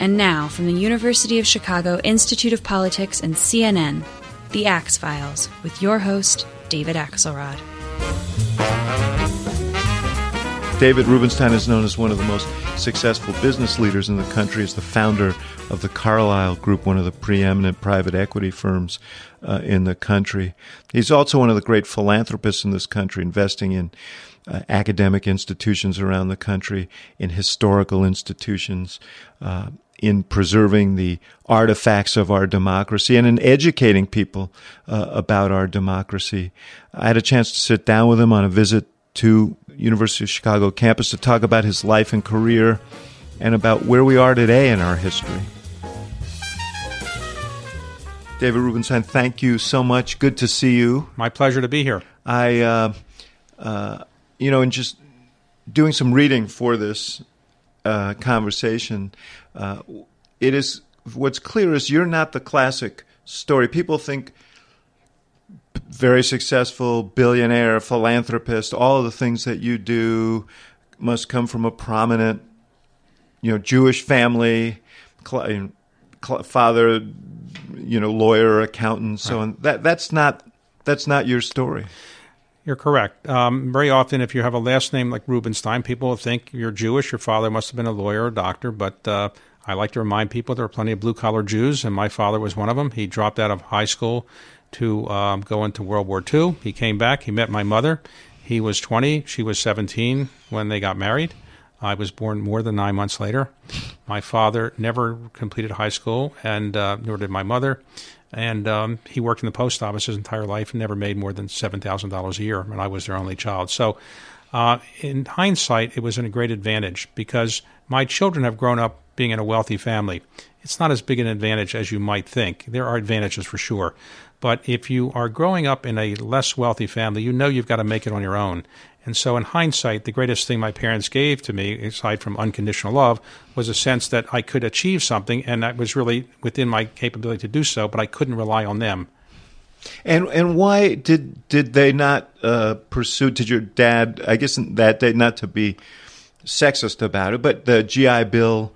And now, from the University of Chicago Institute of Politics and CNN, The Axe Files, with your host, David Axelrod. David Rubenstein is known as one of the most successful business leaders in the country. He's the founder of the Carlyle Group, one of the preeminent private equity firms uh, in the country. He's also one of the great philanthropists in this country, investing in uh, academic institutions around the country, in historical institutions, uh, in preserving the artifacts of our democracy, and in educating people uh, about our democracy. I had a chance to sit down with him on a visit to University of Chicago campus to talk about his life and career and about where we are today in our history. David Rubenstein, thank you so much. Good to see you. My pleasure to be here. I, uh, uh, you know, in just doing some reading for this uh, conversation, uh, it is what's clear is you're not the classic story. People think very successful billionaire, philanthropist, all of the things that you do must come from a prominent, you know, Jewish family, cl- cl- father, you know, lawyer, accountant, so right. on. That that's not that's not your story. You're correct. Um, very often, if you have a last name like Rubenstein, people think you're Jewish. Your father must have been a lawyer or doctor, but uh, I like to remind people there are plenty of blue collar Jews, and my father was one of them. He dropped out of high school to um, go into World War II. He came back. He met my mother. He was 20. She was 17 when they got married. I was born more than nine months later. My father never completed high school, and uh, nor did my mother. And um, he worked in the post office his entire life and never made more than seven thousand dollars a year. And I was their only child. So, uh, in hindsight, it was a great advantage because my children have grown up being in a wealthy family. It's not as big an advantage as you might think. There are advantages for sure. But if you are growing up in a less wealthy family, you know you've got to make it on your own. And so, in hindsight, the greatest thing my parents gave to me, aside from unconditional love, was a sense that I could achieve something, and that was really within my capability to do so. But I couldn't rely on them. And and why did did they not uh, pursue? Did your dad? I guess that day, not to be sexist about it, but the GI Bill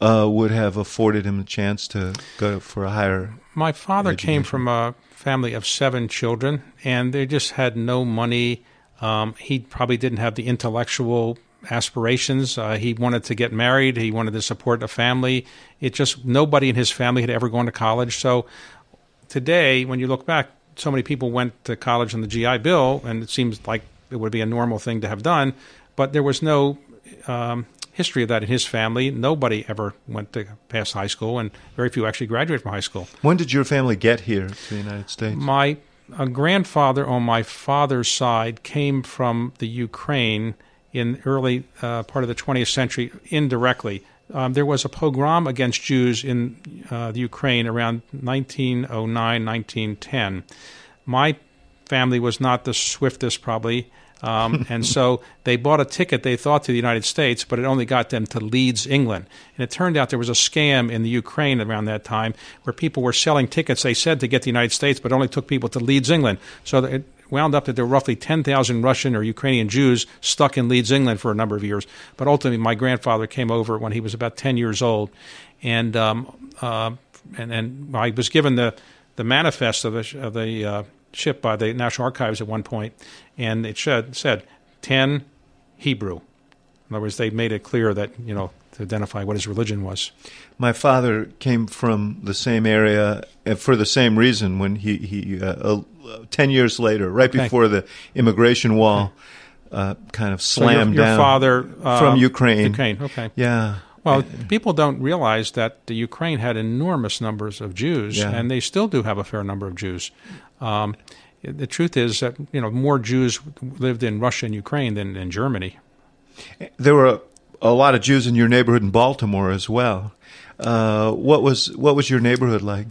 uh, would have afforded him a chance to go for a higher. My father education. came from a family of seven children, and they just had no money. Um, he probably didn't have the intellectual aspirations. Uh, he wanted to get married. He wanted to support a family. It just nobody in his family had ever gone to college. So today, when you look back, so many people went to college on the GI Bill, and it seems like it would be a normal thing to have done. But there was no um, history of that in his family. Nobody ever went to pass high school, and very few actually graduated from high school. When did your family get here to the United States? My a grandfather on my father's side came from the Ukraine in early uh, part of the 20th century indirectly. Um, there was a pogrom against Jews in uh, the Ukraine around 1909, 1910. My family was not the swiftest, probably, um, and so they bought a ticket, they thought, to the United States, but it only got them to Leeds, England. And it turned out there was a scam in the Ukraine around that time where people were selling tickets, they said, to get to the United States, but only took people to Leeds, England. So it wound up that there were roughly 10,000 Russian or Ukrainian Jews stuck in Leeds, England for a number of years. But ultimately, my grandfather came over when he was about 10 years old. And, um, uh, and, and I was given the, the manifest of the, of the uh, ship by the National Archives at one point, and it said, said 10 Hebrew. In other words, they made it clear that, you know, to identify what his religion was. My father came from the same area uh, for the same reason when he, he uh, uh, 10 years later, right before the immigration wall uh, kind of slammed so your, your down. father uh, from Ukraine. Ukraine, okay. Yeah. Well, people don't realize that the Ukraine had enormous numbers of Jews, yeah. and they still do have a fair number of Jews. Um, the truth is that you know more Jews lived in Russia and Ukraine than in Germany. There were a lot of Jews in your neighborhood in Baltimore as well. Uh, what was what was your neighborhood like?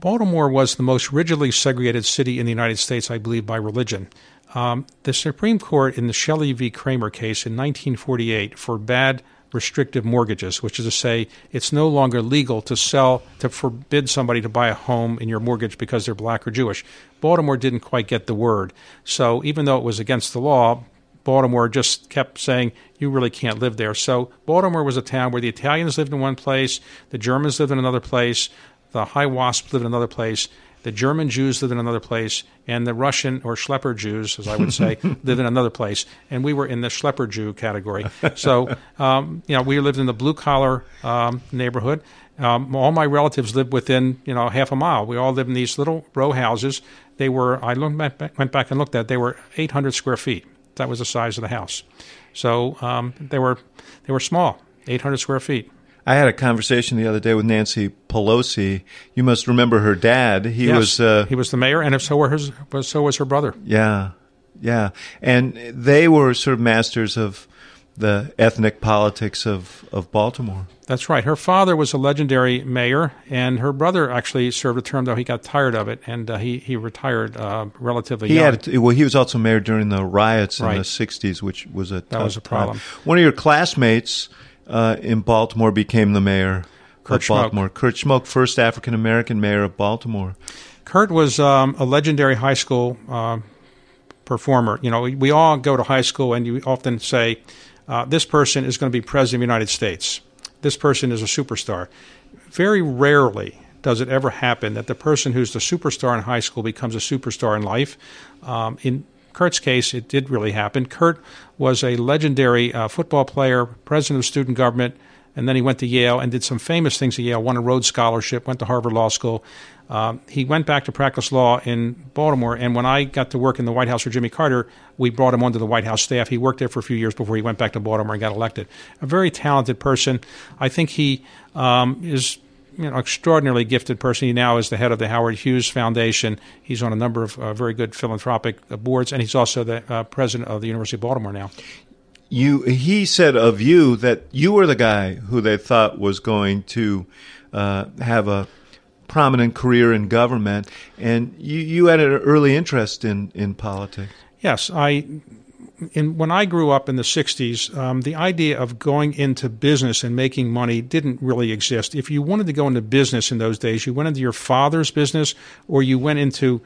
Baltimore was the most rigidly segregated city in the United States, I believe, by religion. Um, the Supreme Court in the Shelley v. Kraemer case in 1948 forbade restrictive mortgages, which is to say, it's no longer legal to sell, to forbid somebody to buy a home in your mortgage because they're black or Jewish. Baltimore didn't quite get the word. So even though it was against the law, Baltimore just kept saying, you really can't live there. So Baltimore was a town where the Italians lived in one place, the Germans lived in another place, the high wasps lived in another place, the German Jews lived in another place, and the Russian or Schlepper Jews, as I would say, lived in another place. And we were in the Schlepper Jew category. So, um, you know, we lived in the blue collar um, neighborhood. Um, all my relatives lived within, you know, half a mile. We all lived in these little row houses. They were, I looked, went back and looked at, they were 800 square feet. That was the size of the house. So um, they were they were small, 800 square feet. I had a conversation the other day with Nancy Pelosi. You must remember her dad. He yes, was uh, he was the mayor, and if so were his, so was her brother. Yeah, yeah, and they were sort of masters of the ethnic politics of, of Baltimore. That's right. Her father was a legendary mayor, and her brother actually served a term, though he got tired of it, and uh, he he retired uh, relatively he young. Had well, he was also mayor during the riots right. in the '60s, which was a that was a problem. Time. One of your classmates uh, in Baltimore became the mayor Kurt of Baltimore. Schmoke. Kurt Schmoke, first African American mayor of Baltimore. Kurt was um, a legendary high school uh, performer. You know, we, we all go to high school, and you often say, uh, "This person is going to be president of the United States." this person is a superstar. Very rarely does it ever happen that the person who's the superstar in high school becomes a superstar in life. Um, in Kurt's case, it did really happen. Kurt was a legendary uh, football player, president of student government, and then he went to Yale and did some famous things at Yale. Won a Rhodes Scholarship, went to Harvard Law School. Um, he went back to practice law in Baltimore, and when I got to work in the White House for Jimmy Carter, we brought him onto the White House staff. He worked there for a few years before he went back to Baltimore and got elected. A very talented person. I think he um, is you know, extraordinarily gifted person. He now is the head of the Howard Hughes Foundation. He's on a number of uh, very good philanthropic uh, boards, and he's also the uh, president of the University of Baltimore now. You, he said of you that you were the guy who they thought was going to uh, have a prominent career in government, and you, you had an early interest in, in politics. Yes, I. In, when I grew up in the 60s, um, the idea of going into business and making money didn't really exist. If you wanted to go into business in those days, you went into your father's business or you went into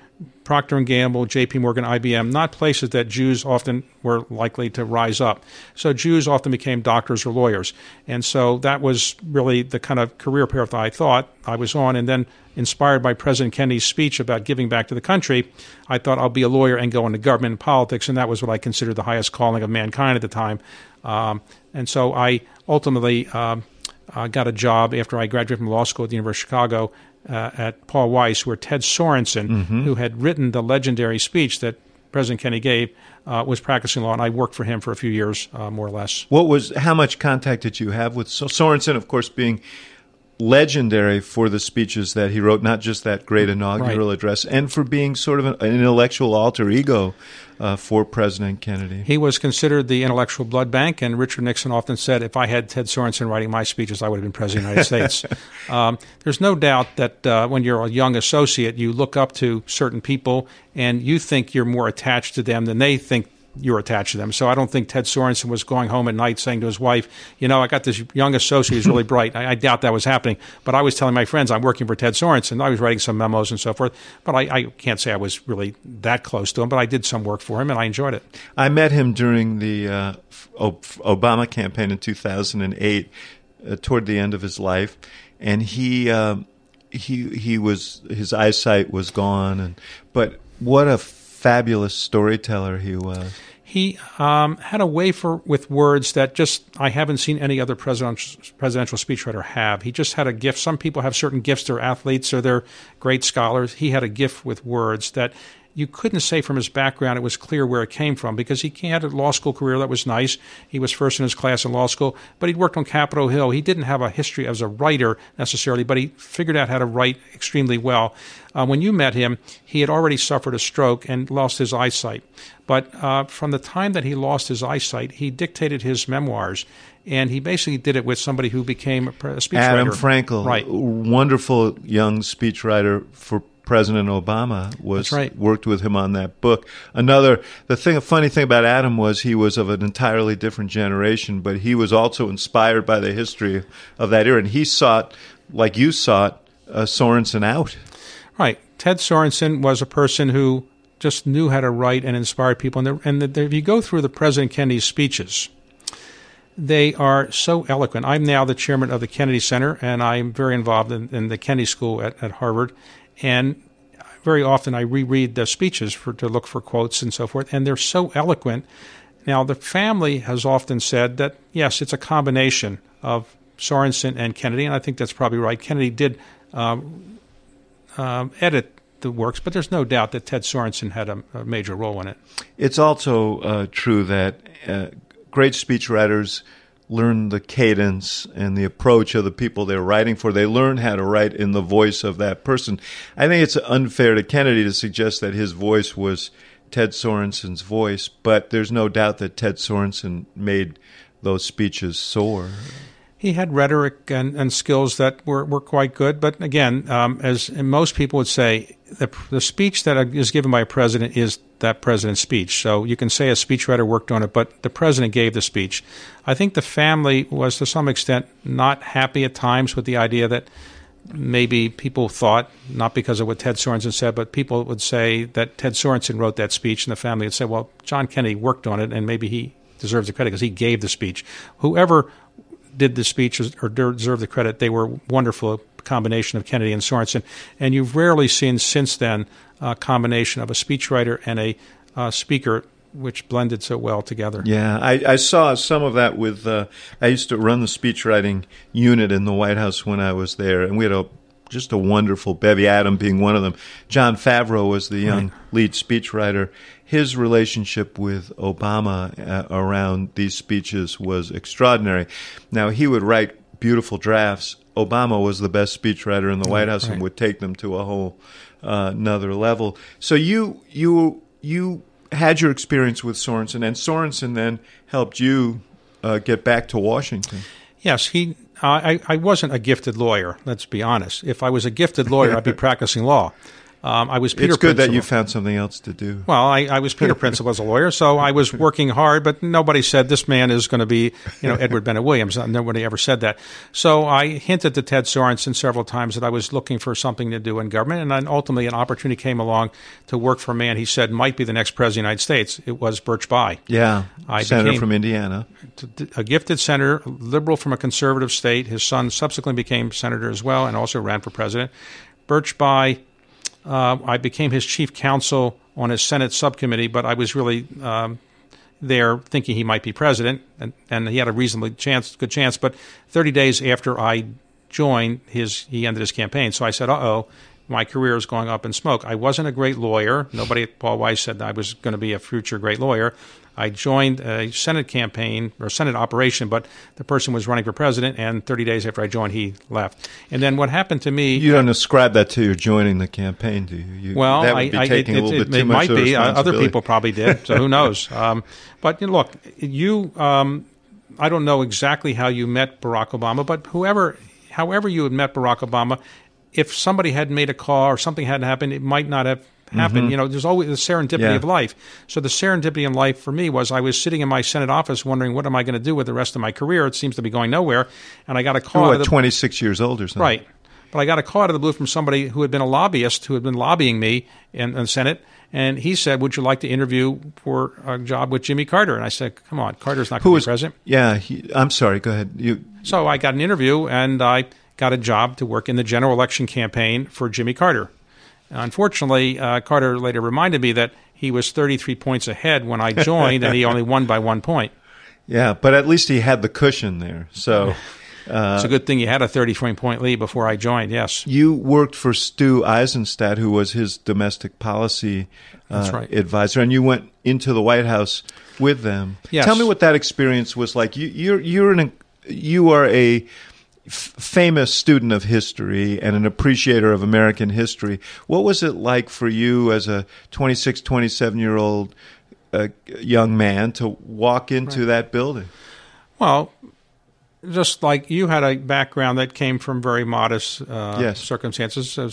Procter and Gamble, J.P. Morgan, IBM, not places that Jews often were likely to rise up. So Jews often became doctors or lawyers, and so that was really the kind of career path I thought I was on. And then, inspired by President Kennedy's speech about giving back to the country, I thought I'll be a lawyer and go into government and politics, and that was what I considered the highest calling of mankind at the time. Um, and so I ultimately. Um, uh, got a job after I graduated from law school at the University of Chicago uh, at Paul Weiss, where Ted Sorensen, Mm-hmm. who had written the legendary speech that President Kennedy gave, uh, was practicing law, and I worked for him for a few years, uh, more or less. What was how much contact did you have with so- Sorensen? Of course, being legendary for the speeches that he wrote, not just that great inaugural Right. address, and for being sort of an, an intellectual alter ego uh, for President Kennedy. He was considered the intellectual blood bank, and Richard Nixon often said, if I had Ted Sorensen writing my speeches, I would have been president of the United States. Um, there's no doubt that uh, when you're a young associate, you look up to certain people, and you think you're more attached to them than they think you're attached to them. So I don't think Ted Sorensen was going home at night saying to his wife, you know, I got this young associate who's really bright. I, I doubt that was happening. But I was telling my friends I'm working for Ted Sorensen. I was writing some memos and so forth. But I, I can't say I was really that close to him, but I did some work for him and I enjoyed it. I met him during the uh, Obama campaign in 2008, uh, toward the end of his life, and he um he he was his eyesight was gone, and but what a fabulous storyteller he was. He um, had a way for with words that just I haven't seen any other presidential presidential speechwriter have. He just had a gift. Some people have certain gifts; they're athletes or they're great scholars. He had a gift with words that you couldn't say from his background it was clear where it came from because he had a law school career that was nice. He was first in his class in law school, but he'd worked on Capitol Hill. He didn't have a history as a writer necessarily, but he figured out how to write extremely well. Uh, when you met him, he had already suffered a stroke and lost his eyesight. But uh, from the time that he lost his eyesight, he dictated his memoirs, and he basically did it with somebody who became a speechwriter. Adam Frankel, right? wonderful young speechwriter for President Obama, was That's right. worked with him on that book. Another the thing, a funny thing about Adam was he was of an entirely different generation, but he was also inspired by the history of that era, and he sought, like you sought, uh, Sorensen out. Right. Ted Sorensen was a person who just knew how to write and inspire people. And, and the, if you go through the President Kennedy's speeches, they are so eloquent. I'm now the chairman of the Kennedy Center, and I'm very involved in, in the Kennedy School at, at, Harvard. And very often I reread the speeches for, to look for quotes and so forth, and they're so eloquent. Now, the family has often said that, yes, it's a combination of Sorensen and Kennedy, and I think that's probably right. Kennedy did um, um, edit the works, but there's no doubt that Ted Sorensen had a, a major role in it. It's also uh, true that uh, great speechwriters learn the cadence and the approach of the people they're writing for. They learn how to write in the voice of that person. I think it's unfair to Kennedy to suggest that his voice was Ted Sorensen's voice, but there's no doubt that Ted Sorensen made those speeches soar he had rhetoric and, and skills that were, were quite good. But again, um, as most people would say, the, the speech that is given by a president is that president's speech. So you can say a speechwriter worked on it, but the president gave the speech. I think the family was to some extent not happy at times with the idea that maybe people thought, not because of what Ted Sorensen said, but people would say that Ted Sorensen wrote that speech, and the family would say, well, John Kennedy worked on it, and maybe he deserves the credit because he gave the speech. Whoever did the speech or deserve the credit. They were wonderful combination of Kennedy and Sorensen, and you've rarely seen since then a combination of a speechwriter and a uh, speaker which blended so well together. Yeah, I, I saw some of that with. Uh, I used to run the speechwriting unit in the White House when I was there, and we had a just a wonderful bevy. Adam being one of them. Jon Favreau was the young right. lead speechwriter. His relationship with Obama uh, around these speeches was extraordinary. Now he would write beautiful drafts. Obama was the best speechwriter in the White House right. and would take them to a whole uh, another level. So you you you had your experience with Sorensen, and Sorensen then helped you uh, get back to Washington. Yes, he I, I wasn't a gifted lawyer. Let's be honest. If I was a gifted lawyer, I'd be practicing law. Um, I was Peter. It's good Principle. that you found something else to do. Well, I, I was Peter Principle as a lawyer, so I was working hard. But nobody said this man is going to be, you know, Edward Bennett Williams. Nobody ever said that. So I hinted to Ted Sorensen several times that I was looking for something to do in government, and then ultimately an opportunity came along to work for a man he said might be the next president of the United States. It was Birch Bayh. Yeah, I senator from Indiana, a gifted senator, liberal from a conservative state. His son subsequently became senator as well, and also ran for president. Birch Bayh uh, I became his chief counsel on his Senate subcommittee, but I was really um, there thinking he might be president, and, and he had a reasonably chance, good chance. But 30 days after I joined, his he ended his campaign. So I said, "Uh oh." My career is going up in smoke. I wasn't a great lawyer. Nobody, at Paul Weiss said I was going to be a future great lawyer. I joined a Senate campaign or Senate operation, but the person was running for president, and 30 days after I joined, he left. And then what happened to me? You don't ascribe that to your joining the campaign, do you? you well, I, I, it, it, it might be. Uh, other people probably did, so who knows? Um, but you know, look, you. Um, I don't know exactly how you met Barack Obama, but whoever, however you had met Barack Obama, if somebody had made a call or something hadn't happened, it might not have happen. Mm-hmm. You know, there's always the serendipity yeah. of life. So the serendipity in life for me was I was sitting in my Senate office wondering what am I going to do with the rest of my career? It seems to be going nowhere, and I got a call. You're what, 26 years old or something, right? But I got a call out of the blue from somebody who had been a lobbyist who had been lobbying me in, the Senate. And he said, "Would you like to interview for a job with Jimmy Carter?" And I said, "Come on, Carter's not going to be president." Yeah, he, I'm sorry. Go ahead. You. So I got an interview, and I got a job to work in the general election campaign for Jimmy Carter. Unfortunately, uh, Carter later reminded me that he was 33 points ahead when I joined, and he only won by one point. Yeah, but at least he had the cushion there. So. Uh, it's a good thing you had a 33 point lead before I joined, yes. You worked for Stu Eizenstat, who was his domestic policy uh, right. advisor, and you went into the White House with them. Yes. Tell me what that experience was like. You, you're, you're an, you are a f- famous student of history and an appreciator of American history. What was it like for you as a 26, 27 year old uh, young man to walk into right. that building? Well, just like you had a background that came from very modest uh, yes. circumstances, so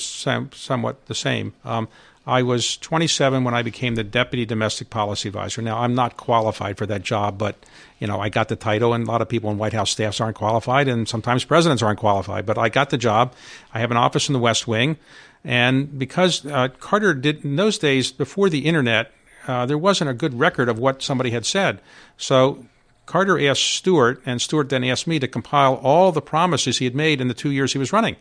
somewhat the same. Um, I was 27 when I became the deputy domestic policy advisor. Now, I'm not qualified for that job, but you know, I got the title, and a lot of people in White House staffs aren't qualified, and sometimes presidents aren't qualified. But I got the job. I have an office in the West Wing. And because uh, Carter did in those days before the internet, uh, there wasn't a good record of what somebody had said. So Carter asked Stuart, and Stuart then asked me to compile all the promises he had made in the two years he was running.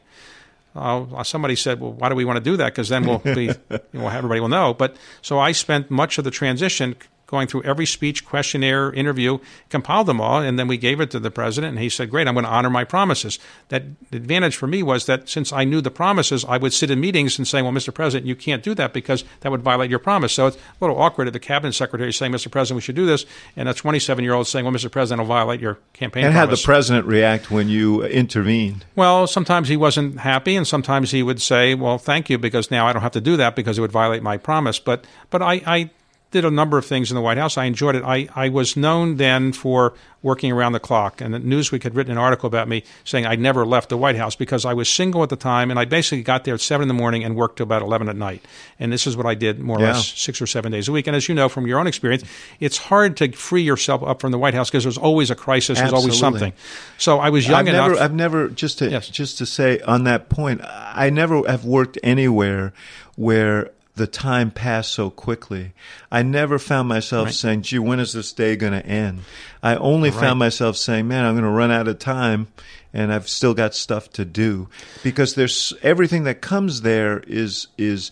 Uh, somebody said, "Well, why do we want to do that? Because then we'll be, you know, everybody will know." But so I spent much of the transition going through every speech, questionnaire, interview, compiled them all, and then we gave it to the president, and he said, "Great, I'm going to honor my promises." That the advantage for me was that since I knew the promises, I would sit in meetings and say, "Well, Mr. President, you can't do that because that would violate your promise." So it's a little awkward if the cabinet secretary saying, "Mr. President, we should do this," and a 27 year old saying, "Well, Mr. President, will violate your campaign." And promise. how the president react when you uh, intervened? Well, sometimes he wasn't happy, and sometimes he would say, "Well, thank you, because now I don't have to do that because it would violate my promise." But but I, I did a number of things in the White House. I enjoyed it. I, I was known then for working around the clock, and Newsweek had written an article about me saying I never left the White House because I was single at the time, and I basically got there at seven in the morning and worked till about eleven at night. And this is what I did more or Yeah. less six or seven days a week. And as you know from your own experience, it's hard to free yourself up from the White House because there's always a crisis. There's always something. So I was young I've enough. never, I've never just to Yes. just to say on that point, I never have worked anywhere where the time passed so quickly. I never found myself Right. saying, "Gee, when is this day going to end?" I only Right. found myself saying, "Man, I'm going to run out of time." And I've still got stuff to do because there's everything that comes there is is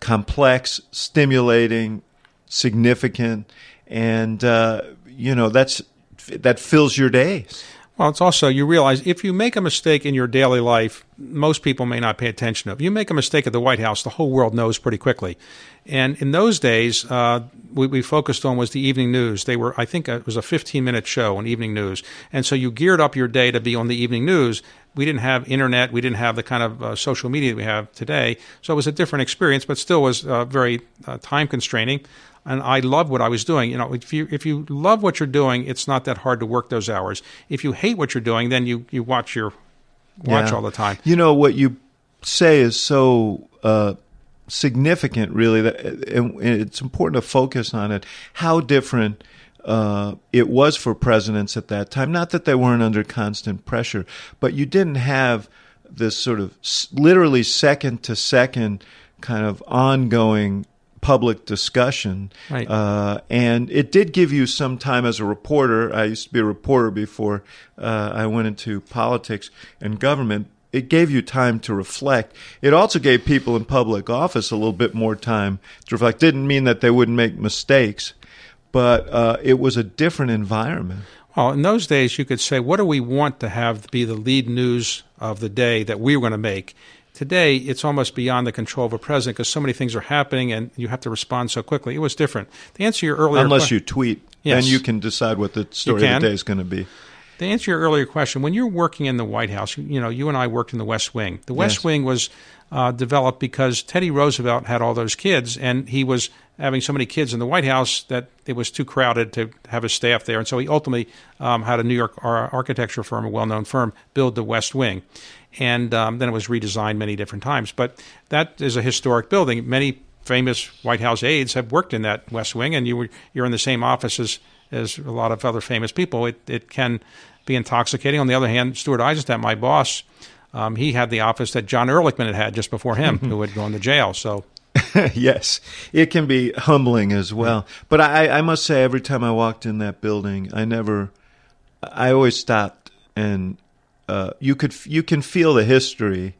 complex, stimulating, significant, and uh, you know that's that fills your days. Well, it's also you realize if you make a mistake in your daily life, most people may not pay attention to. If you make a mistake at the White House, the whole world knows pretty quickly. And in those days, uh, what we focused on was the evening news. They were, I think, it was a 15-minute show on evening news, and so you geared up your day to be on the evening news. We didn't have internet, we didn't have the kind of uh, social media we have today, so it was a different experience, but still was uh, very uh, time constraining and I loved what I was doing. You know, if you if you love what you're doing, it's not that hard to work those hours. If you hate what you're doing, then you you watch your watch Yeah. all the time. You know what you say is so uh, significant, really. That and it's important to focus on it. How different uh, it was for presidents at that time. Not that they weren't under constant pressure, but you didn't have this sort of s- literally second to second kind of ongoing public discussion. Right. Uh, and it did give you some time as a reporter. I used to be a reporter before uh, I went into politics and government. It gave you time to reflect. It also gave people in public office a little bit more time to reflect. Didn't mean that they wouldn't make mistakes, but uh, it was a different environment. Well, in those days, you could say, what do we want to have be the lead news of the day that we were going to make? Today, it's almost beyond the control of a president because so many things are happening and you have to respond so quickly. It was different. To answer your earlier Unless you tweet, Yes. then you can decide what the story of the day is going to be. To answer your earlier question, when you're working in the White House, you, know, you and I worked in the West Wing. The West Yes. Wing was uh, developed because Teddy Roosevelt had all those kids, and he was having so many kids in the White House that it was too crowded to have a staff there. And so he ultimately um, had a New York ar- architecture firm, a well-known firm, build the West Wing. And um, then it was redesigned many different times. But that is a historic building. Many famous White House aides have worked in that West Wing, and you were, you're in the same office as, as a lot of other famous people. It, it can be intoxicating. On the other hand, Stuart Eizenstat, my boss, um, he had the office that John Ehrlichman had had just before him, who had gone to jail. So yes, it can be humbling as well. But I, I must say, every time I walked in that building, I never, I always stopped, and uh, you could you can feel the history.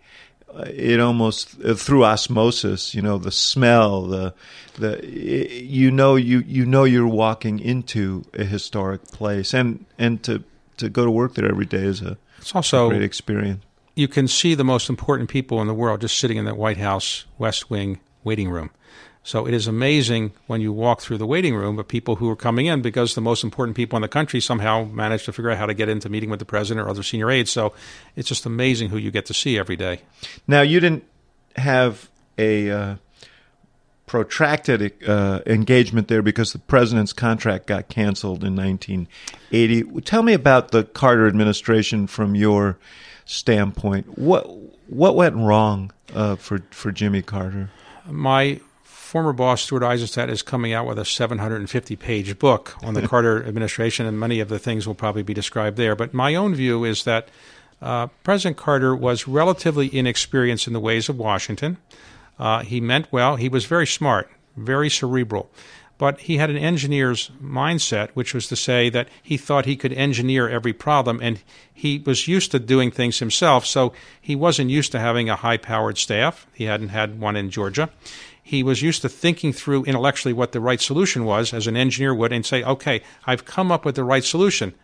Uh, It almost uh, through osmosis, you know, the smell, the the i you know you you know you're walking into a historic place, and and to to go to work there every day is a it's also great experience. you can see the most important people in the world just sitting in that White House West Wing waiting room. So it is amazing when you walk through the waiting room of people who are coming in because the most important people in the country somehow managed to figure out how to get into meeting with the president or other senior aides. So it's just amazing who you get to see every day. Now, you didn't have a uh, protracted uh, engagement there because the president's contract got canceled in 1980. Tell me about the Carter administration from your standpoint. What what went wrong uh, for for Jimmy Carter? My former boss, Stuart Eizenstat, is coming out with a 750 page book on the Carter administration, and many of the things will probably be described there. But my own view is that Uh, President Carter was relatively inexperienced in the ways of Washington. Uh, he meant well. He was very smart, very cerebral. But he had an engineer's mindset, which was to say that he thought he could engineer every problem, and he was used to doing things himself, so he wasn't used to having a high powered staff. He hadn't had one in Georgia. He was used to thinking through intellectually what the right solution was, as an engineer would, and say, okay, I've come up with the right solution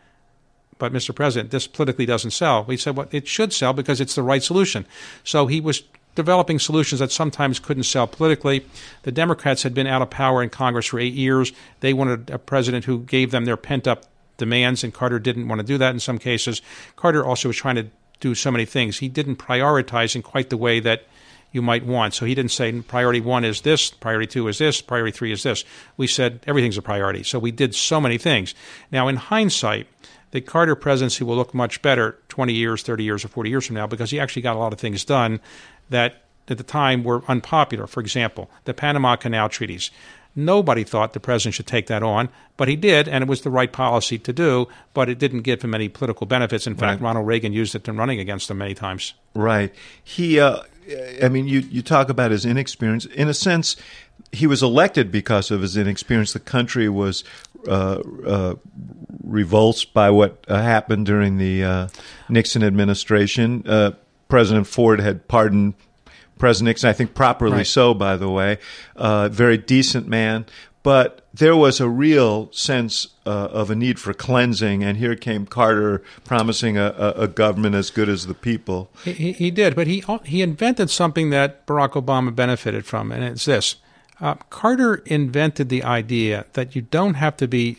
but Mr. President, this politically doesn't sell. We said, well, it should sell because it's the right solution. So he was developing solutions that sometimes couldn't sell politically. The Democrats had been out of power in Congress for eight years. They wanted a president who gave them their pent up demands, and Carter didn't want to do that in some cases. Carter also was trying to do so many things. He didn't prioritize in quite the way that you might want. So he didn't say priority one is this, priority two is this, priority three is this. We said everything's a priority. So we did so many things. Now, in hindsight, the Carter presidency will look much better 20 years, 30 years, or 40 years from now because he actually got a lot of things done that at the time were unpopular. For example, the Panama Canal treaties. Nobody thought the president should take that on, but he did, and it was the right policy to do, but it didn't give him any political benefits. In fact, right. Ronald Reagan used it in running against him many times. Right. He, uh, I mean, you, you talk about his inexperience. In a sense, he was elected because of his inexperience. The country was uh, uh, revulsed by what uh, happened during the uh, Nixon administration. Uh, President Ford had pardoned President Nixon, I think properly right. so, by the way. Uh, very decent man. But there was a real sense uh, of a need for cleansing, and here came Carter promising a, a, government as good as the people. He, he, did, but he he invented something that Barack Obama benefited from, and it's this: uh, Carter invented the idea that you don't have to be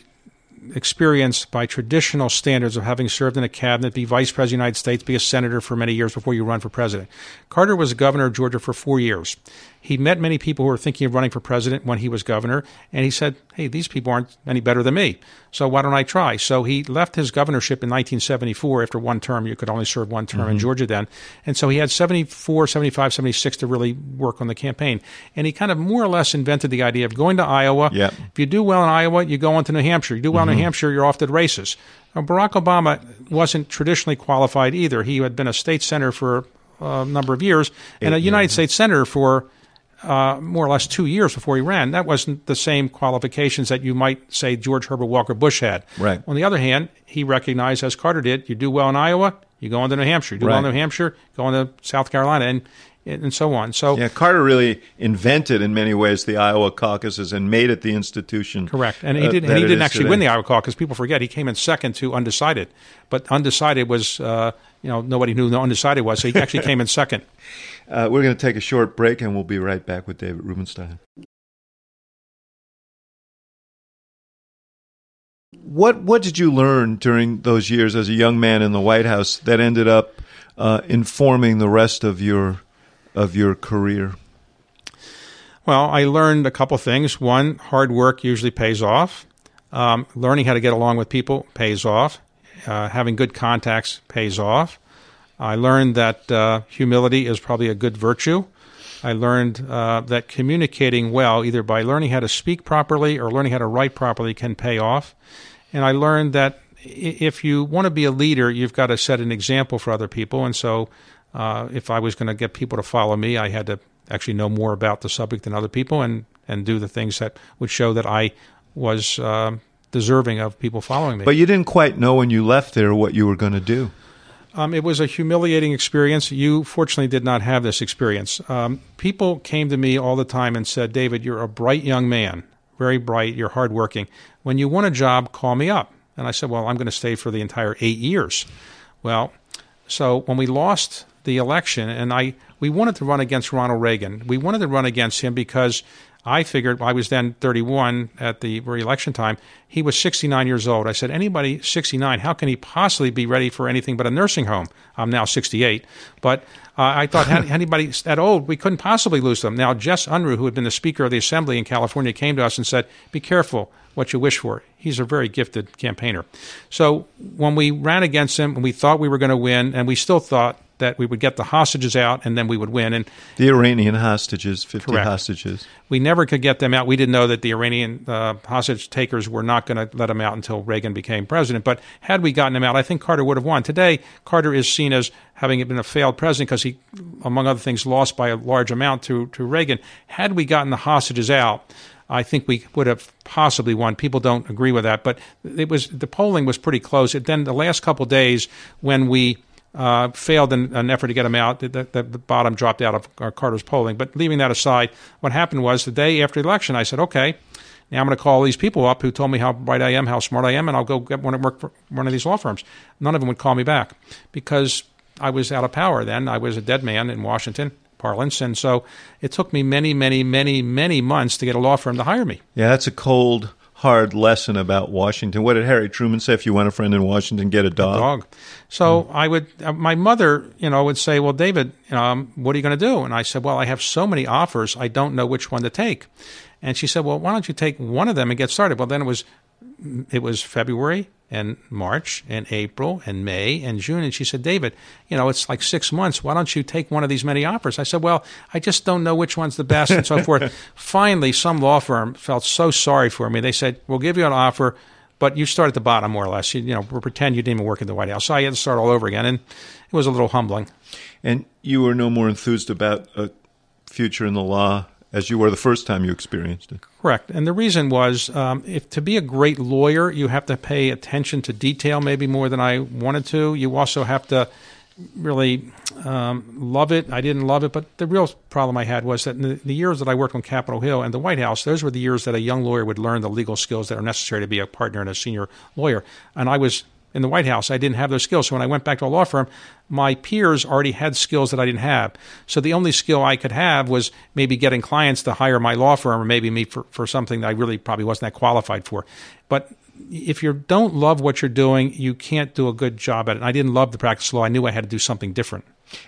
experienced by traditional standards of having served in a cabinet, be vice president of the United States, be a senator for many years before you run for president. Carter was governor of Georgia for four years. He met many people who were thinking of running for president when he was governor, and he said, Hey, these people aren't any better than me, so why don't I try? So he left his governorship in 1974 after one term. You could only serve one term mm-hmm. in Georgia then. And so he had 74, 75, 76 to really work on the campaign. And he kind of more or less invented the idea of going to Iowa. Yep. If you do well in Iowa, you go on to New Hampshire. You do well mm-hmm. in New mm-hmm. Hampshire, you're off to the races. Now, Barack Obama wasn't traditionally qualified either. He had been a state senator for a number of years and a United States senator for uh, more or less two years before he ran. That wasn't the same qualifications that you might say George Herbert Walker Bush had. Right. On the other hand, he recognized, as Carter did, you do well in Iowa, you go on to New Hampshire. You do right. well in New Hampshire, go on to South Carolina, and and so on. So yeah, Carter really invented in many ways the Iowa caucuses and made it the institution. Correct, and he, uh, did, and he didn't actually today. win the Iowa caucus. People forget he came in second to undecided, but undecided was uh, you know nobody knew who undecided was, so he actually came in second. Uh, we're going to take a short break, and we'll be right back with David Rubenstein. What what did you learn during those years as a young man in the White House that ended up uh, informing the rest of your of your career? Well, I learned a couple things. One, hard work usually pays off. Um, learning how to get along with people pays off. Uh, having good contacts pays off. I learned that uh, humility is probably a good virtue. I learned uh, that communicating well, either by learning how to speak properly or learning how to write properly, can pay off. And I learned that if you want to be a leader, you've got to set an example for other people. And so, uh, if I was going to get people to follow me, I had to actually know more about the subject than other people and, and do the things that would show that I was uh, deserving of people following me. But you didn't quite know when you left there what you were going to do. Um, it was a humiliating experience. You fortunately did not have this experience. Um, people came to me all the time and said, David, you're a bright young man, very bright, you're hardworking. When you want a job, call me up. And I said, Well, I'm going to stay for the entire eight years. Well, so when we lost the election, and I we wanted to run against Ronald Reagan. We wanted to run against him because I figured I was then 31 at the re-election time. He was 69 years old. I said, anybody 69, how can he possibly be ready for anything but a nursing home? I'm now 68, but uh, I thought anybody that old, we couldn't possibly lose them. Now, Jess Unruh, who had been the Speaker of the Assembly in California, came to us and said, "Be careful what you wish for." He's a very gifted campaigner. So when we ran against him, and we thought we were going to win, and we still thought that we would get the hostages out and then we would win. And the Iranian hostages, 50 Correct. hostages. We never could get them out. We didn't know that the Iranian uh, hostage takers were not going to let them out until Reagan became president. But had we gotten them out, I think Carter would have won. Today, Carter is seen as having been a failed president because he, among other things, lost by a large amount to, to Reagan. Had we gotten the hostages out, I think we would have possibly won. People don't agree with that, but it was the polling was pretty close. It, then the last couple of days when we uh, failed in an effort to get him out, the, the, the bottom dropped out of uh, Carter's polling. But leaving that aside, what happened was the day after the election, I said, okay. Now I'm going to call these people up who told me how bright I am, how smart I am, and I'll go get one work for one of these law firms. None of them would call me back because I was out of power then. I was a dead man in Washington parlance. And so it took me many, many, many, many months to get a law firm to hire me. Yeah, that's a cold, hard lesson about Washington. What did Harry Truman say? If you want a friend in Washington, get a dog. A dog. So mm. I would, uh, my mother, you know, would say, "Well, David, um, what are you going to do?" And I said, "Well, I have so many offers, I don't know which one to take." And she said, "Well, why don't you take one of them and get started?" Well, then it was, it was February, and March and April and May and June. And she said, David, you know, it's like six months. Why don't you take one of these many offers? I said, Well, I just don't know which one's the best and so forth. Finally, some law firm felt so sorry for me. They said, We'll give you an offer, but you start at the bottom more or less. You, you know, we'll pretend you didn't even work at the White House. So I had to start all over again. And it was a little humbling. And you were no more enthused about a future in the law as you were the first time you experienced it. Correct. And the reason was um, if to be a great lawyer, you have to pay attention to detail maybe more than I wanted to. You also have to really um, love it. I didn't love it, but the real problem I had was that in the, the, years that I worked on Capitol Hill and the White House, those were the years that a young lawyer would learn the legal skills that are necessary to be a partner and a senior lawyer. And I was in the White House. I didn't have those skills. So when I went back to a law firm, my peers already had skills that I didn't have. So the only skill I could have was maybe getting clients to hire my law firm or maybe me for, for something that I really probably wasn't that qualified for. But if you don't love what you're doing, you can't do a good job at it. And I didn't love the practice law. I knew I had to do something different.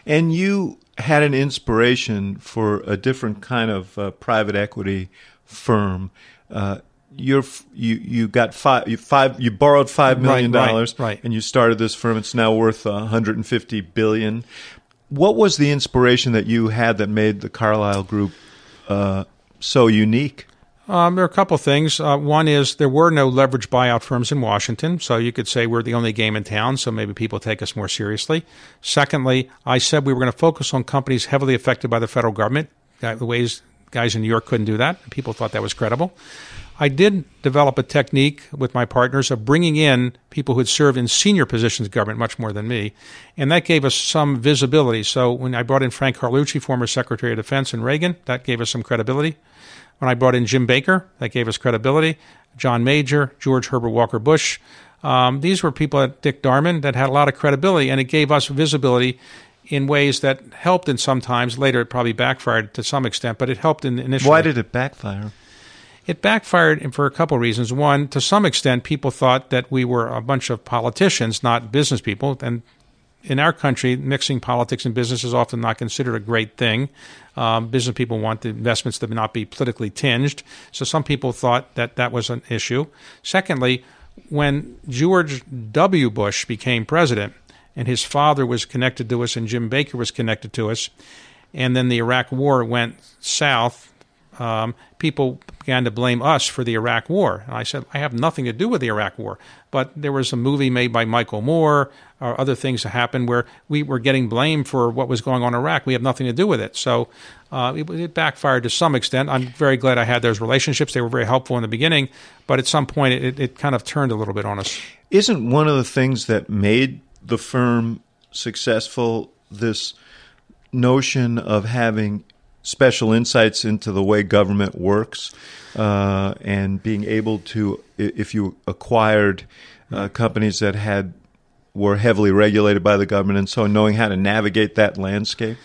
And you had an inspiration for a different kind of uh, private equity firm. Uh, you're you you got five you five you borrowed five million dollars right, right, and you started this firm. It's now worth 150 billion. What was the inspiration that you had that made the Carlyle Group uh, so unique? Um, there are a couple of things. Uh, one is there were no leverage buyout firms in Washington, so you could say we're the only game in town, so maybe people take us more seriously. Secondly, I said we were going to focus on companies heavily affected by the federal government. The ways guys in New York couldn't do that. People thought that was credible. I did develop a technique with my partners of bringing in people who had served in senior positions of government much more than me, and that gave us some visibility. So when I brought in Frank Carlucci, former Secretary of Defense in Reagan, that gave us some credibility. When I brought in Jim Baker, that gave us credibility. John Major, George Herbert Walker Bush. Um, these were people at Dick Darman that had a lot of credibility, and it gave us visibility in ways that helped and sometimes later it probably backfired to some extent, but it helped in initially. Why did it backfire? It backfired for a couple of reasons. One, to some extent, people thought that we were a bunch of politicians, not business people. And in our country, mixing politics and business is often not considered a great thing. Um, business people want the investments to not be politically tinged. So some people thought that that was an issue. Secondly, when George W. Bush became president, and his father was connected to us, and Jim Baker was connected to us, and then the Iraq War went south um, people began to blame us for the Iraq War. And I said, I have nothing to do with the Iraq War. But there was a movie made by Michael Moore or other things that happened where we were getting blamed for what was going on in Iraq. We have nothing to do with it. So uh, it, it, backfired to some extent. I'm very glad I had those relationships. They were very helpful in the beginning. But at some point, it, it kind of turned a little bit on us. Isn't one of the things that made the firm successful this notion of having special insights into the way government works uh, and being able to, if you acquired uh, companies that had were heavily regulated by the government and so knowing how to navigate that landscape?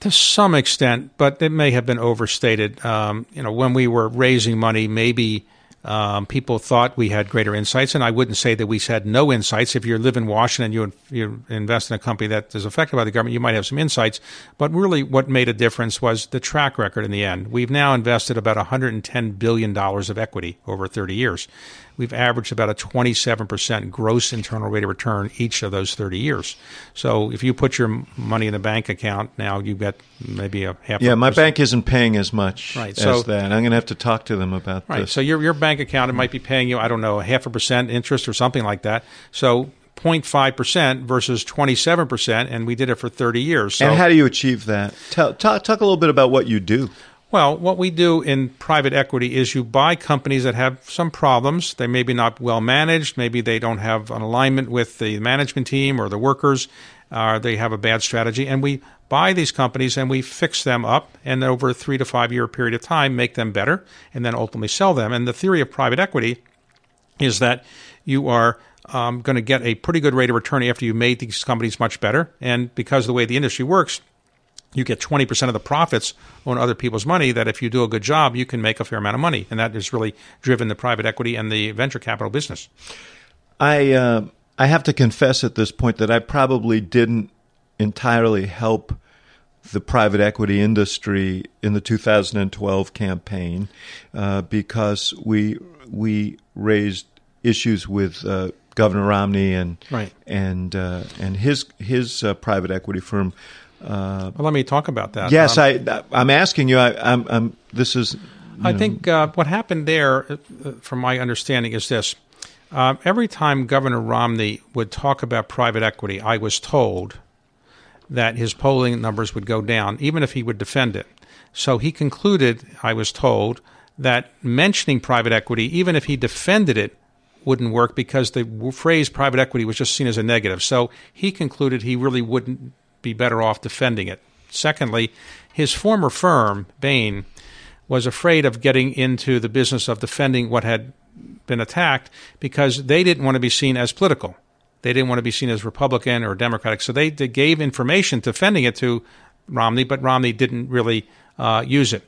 To some extent, but it may have been overstated. Um, you know, when we were raising money, maybe um, people thought we had greater insights, and I wouldn't say that we had no insights. If you live in Washington, you you invest in a company that is affected by the government, you might have some insights. But really, what made a difference was the track record. In the end, we've now invested about 110 billion dollars of equity over 30 years. we've averaged about a 27% gross internal rate of return each of those 30 years. So if you put your money in a bank account now, you get maybe a half. Yeah, my bank isn't paying as much Right, as so- that. I'm going to have to talk to them about Right. this. So your your bank account it might be paying you I don't know a half a percent interest or something like that. So 0.5 percent versus 27 percent, and we did it for 30 years. So and how do you achieve that? Tell, talk, talk a little bit about what you do. Well, what we do in private equity is you buy companies that have some problems. They may be not well managed. Maybe they don't have an alignment with the management team or the workers. Uh, they have a bad strategy. And we buy these companies and we fix them up and over a three to five year period of time make them better and then ultimately sell them. And the theory of private equity is that you are um, going to get a pretty good rate of return after you made these companies much better. And because of the way the industry works, you get 20% of the profits on other people's money that if you do a good job, you can make a fair amount of money. And that has really driven the private equity and the venture capital business. I uh, I have to confess at this point that I probably didn't entirely help the private equity industry in the 2012 campaign uh, because we we raised issues with uh, Governor Romney and Right. and uh, and his his uh, private equity firm. Uh, Well, let me talk about that. yes, Um, I I'm asking you. I, I'm, I'm this is I think uh, what happened there, uh, from my understanding, is this. Uh, every time Governor Romney would talk about private equity, I was told that his polling numbers would go down, even if he would defend it. So he concluded, I was told, that mentioning private equity, even if he defended it, wouldn't work because the phrase private equity was just seen as a negative. So he concluded he really wouldn't be better off defending it. Secondly, his former firm, Bain, was afraid of getting into the business of defending what had been attacked because they didn't want to be seen as political. They didn't want to be seen as Republican or Democratic. So they, they gave information defending it to Romney, but Romney didn't really uh, use it.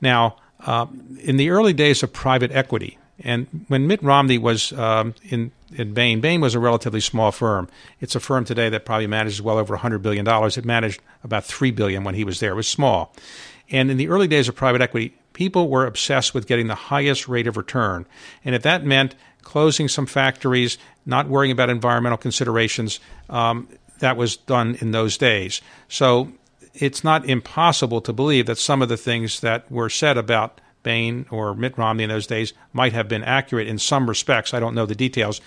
Now, uh, in the early days of private equity, and when Mitt Romney was um, in in Bain, Bain was a relatively small firm. It's a firm today that probably manages well over $100 billion. It managed about 3 billion when he was there. It was small. And in the early days of private equity, people were obsessed with getting the highest rate of return. And if that meant closing some factories, not worrying about environmental considerations, um, that was done in those days. So it's not impossible to believe that some of the things that were said about Bain or Mitt Romney in those days might have been accurate in some respects. I don't know the details.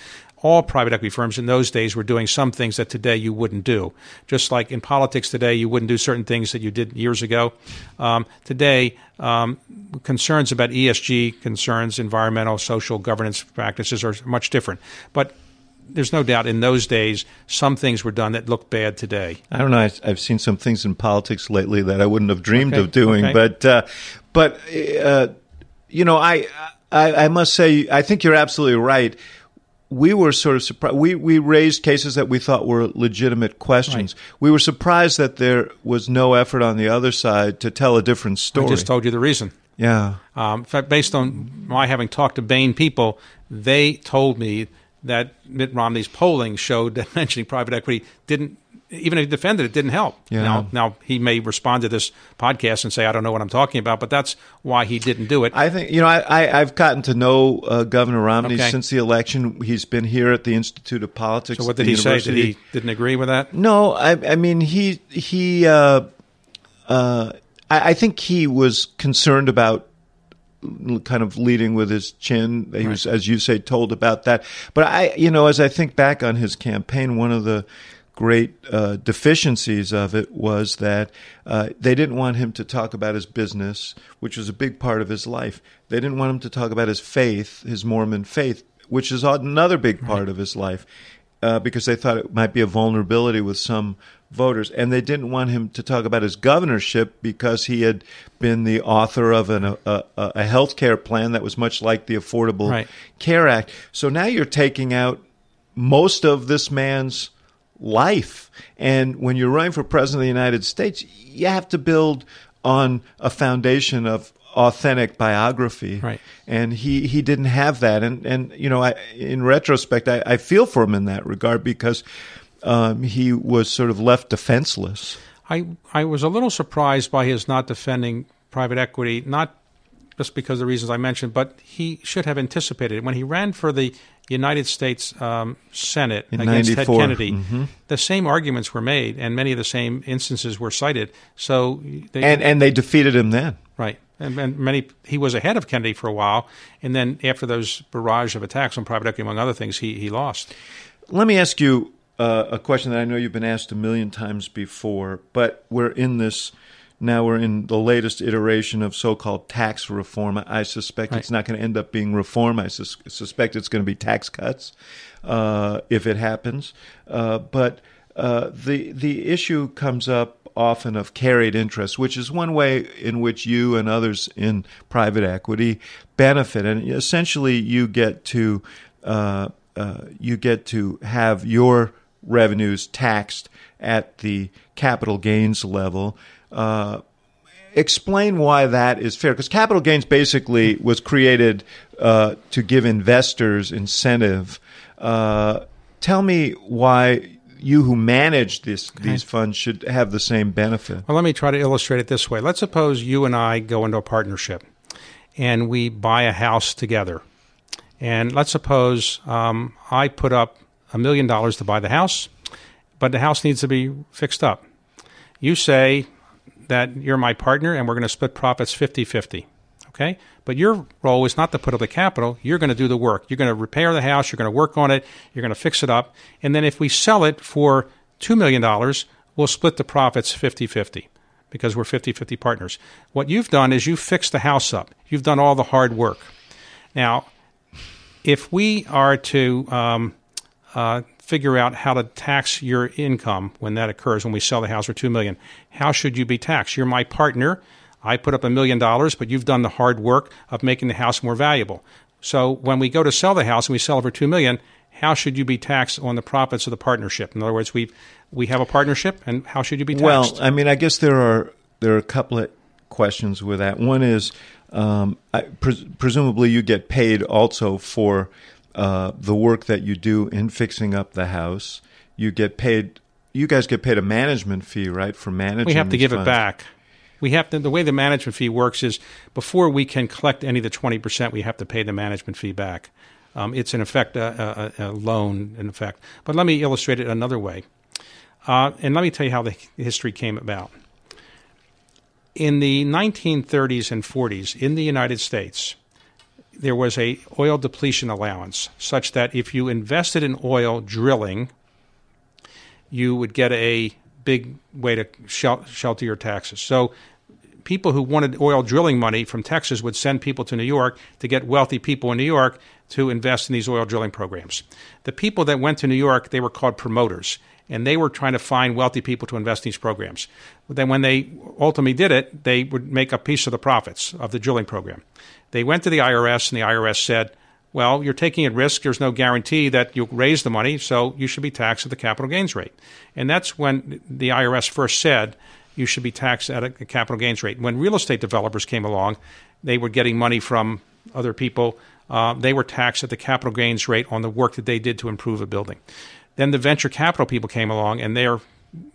All private equity firms in those days were doing some things that today you wouldn't do. Just like in politics today, you wouldn't do certain things that you did years ago. Um, today, um, concerns about ESG concerns, environmental, social governance practices are much different. But there's no doubt in those days, some things were done that look bad today. I don't know. I've seen some things in politics lately that I wouldn't have dreamed Okay, of doing, okay. but uh, but uh, you know, I, I I must say, I think you're absolutely right. We were sort of surprised. We we raised cases that we thought were legitimate questions. We were surprised that there was no effort on the other side to tell a different story. I just told you the reason. yeah. Um, in fact, based on my having talked to Bain people, they told me that Mitt Romney's polling showed that mentioning private equity didn't, even if he defended it, didn't help. Yeah. Now, now he may respond to this podcast and say, "I don't know what I'm talking about," but that's why he didn't do it. I think you know I, I I've gotten to know uh, Governor Romney Okay. since the election. He's been here at the Institute of Politics. so, what did he say? Did he didn't agree with that? No, I, I mean he he. Uh, uh, I, I think he was concerned about kind of leading with his chin. He was, as you say, told about that. But I, you know, as I think back on his campaign, one of the great uh, deficiencies of it was that uh, they didn't want him to talk about his business, which was a big part of his life. They didn't want him to talk about his faith, his Mormon faith, which is another big part of his life, uh, because they thought it might be a vulnerability with some voters. And they didn't want him to talk about his governorship because he had been the author of an, a, a, a health care plan that was much like the Affordable Right. Care Act. So now you're taking out most of this man's life. And when you're running for president of the United States, you have to build on a foundation of authentic biography. Right. And he, he didn't have that. And, and you know, I, in retrospect, I, I feel for him in that regard because um, he was sort of left defenseless. I I was a little surprised by his not defending private equity, not just because of the reasons I mentioned, but he should have anticipated it. When he ran for the United States um, Senate In against 94. Ted Kennedy, Mhm. the same arguments were made, and many of the same instances were cited. So, they, And and they defeated him then. right, and, and many he was ahead of Kennedy for a while, and then after those barrage of attacks on private equity, among other things, he he lost. Let me ask you uh, a question that I know you've been asked a million times before, but we're in this now. We're in the latest iteration of so-called tax reform. I suspect Right. it's not going to end up being reform. I sus- suspect it's going to be tax cuts uh, if it happens. Uh, but uh, the the issue comes up often of carried interest, which is one way in which you and others in private equity benefit, and essentially you get to uh, uh, you get to have your revenues taxed at the capital gains level. Uh, explain why that is fair, because capital gains basically was created uh, to give investors incentive. Uh, tell me why you who manage this these funds should have the same benefit. Well, let me try to illustrate it this way. Let's suppose you and I go into a partnership and we buy a house together. And let's suppose um, I put up a million dollars to buy the house, but the house needs to be fixed up. You say that you're my partner and we're going to split profits 50 50. Okay? But your role is not to put up the capital. You're going to do the work. You're going to repair the house. You're going to work on it. You're going to fix it up. And then if we sell it for $2 million, we'll split the profits 50 50 because we're 50 50 partners. What you've done is you've fixed the house up, you've done all the hard work. Now, if we are to um, uh, figure out how to tax your income when that occurs, when we sell the house for two million, how should you be taxed? You're my partner. I put up a million dollars, but you've done the hard work of making the house more valuable. So when we go to sell the house and we sell it for two million, how should you be taxed on the profits of the partnership? In other words, we we have a partnership, and how should you be taxed? Well, I mean, I guess there are there are a couple of questions with that. One is, um, I, pres- presumably, you get paid also for uh, the work that you do in fixing up the house. You get paid. You guys get paid a management fee, right, for managing. we have to give it back. We have to. The way the management fee works is before we can collect any of the twenty percent, we have to pay the management fee back. Um, it's in effect a, a, a loan, in effect. But let me illustrate it another way, uh, and let me tell you how the history came about. In the 1930s and 40s, in the United States, there was a oil depletion allowance, such that if you invested in oil drilling, you would get a big way to shelter your taxes. So people who wanted oil drilling money from Texas would send people to New York to get wealthy people in New York to invest in these oil drilling programs. The people that went to New York, they were called promoters, and they were trying to find wealthy people to invest in these programs. But then when they ultimately did it, they would make a piece of the profits of the drilling program. They went to the IRS, and the IRS said, well, you're taking a risk. There's no guarantee that you'll raise the money, so you should be taxed at the capital gains rate. And that's when the IRS first said you should be taxed at a capital gains rate. When real estate developers came along, they were getting money from other people. Uh, they were taxed at the capital gains rate on the work that they did to improve a building. Then the venture capital people came along, and their wor-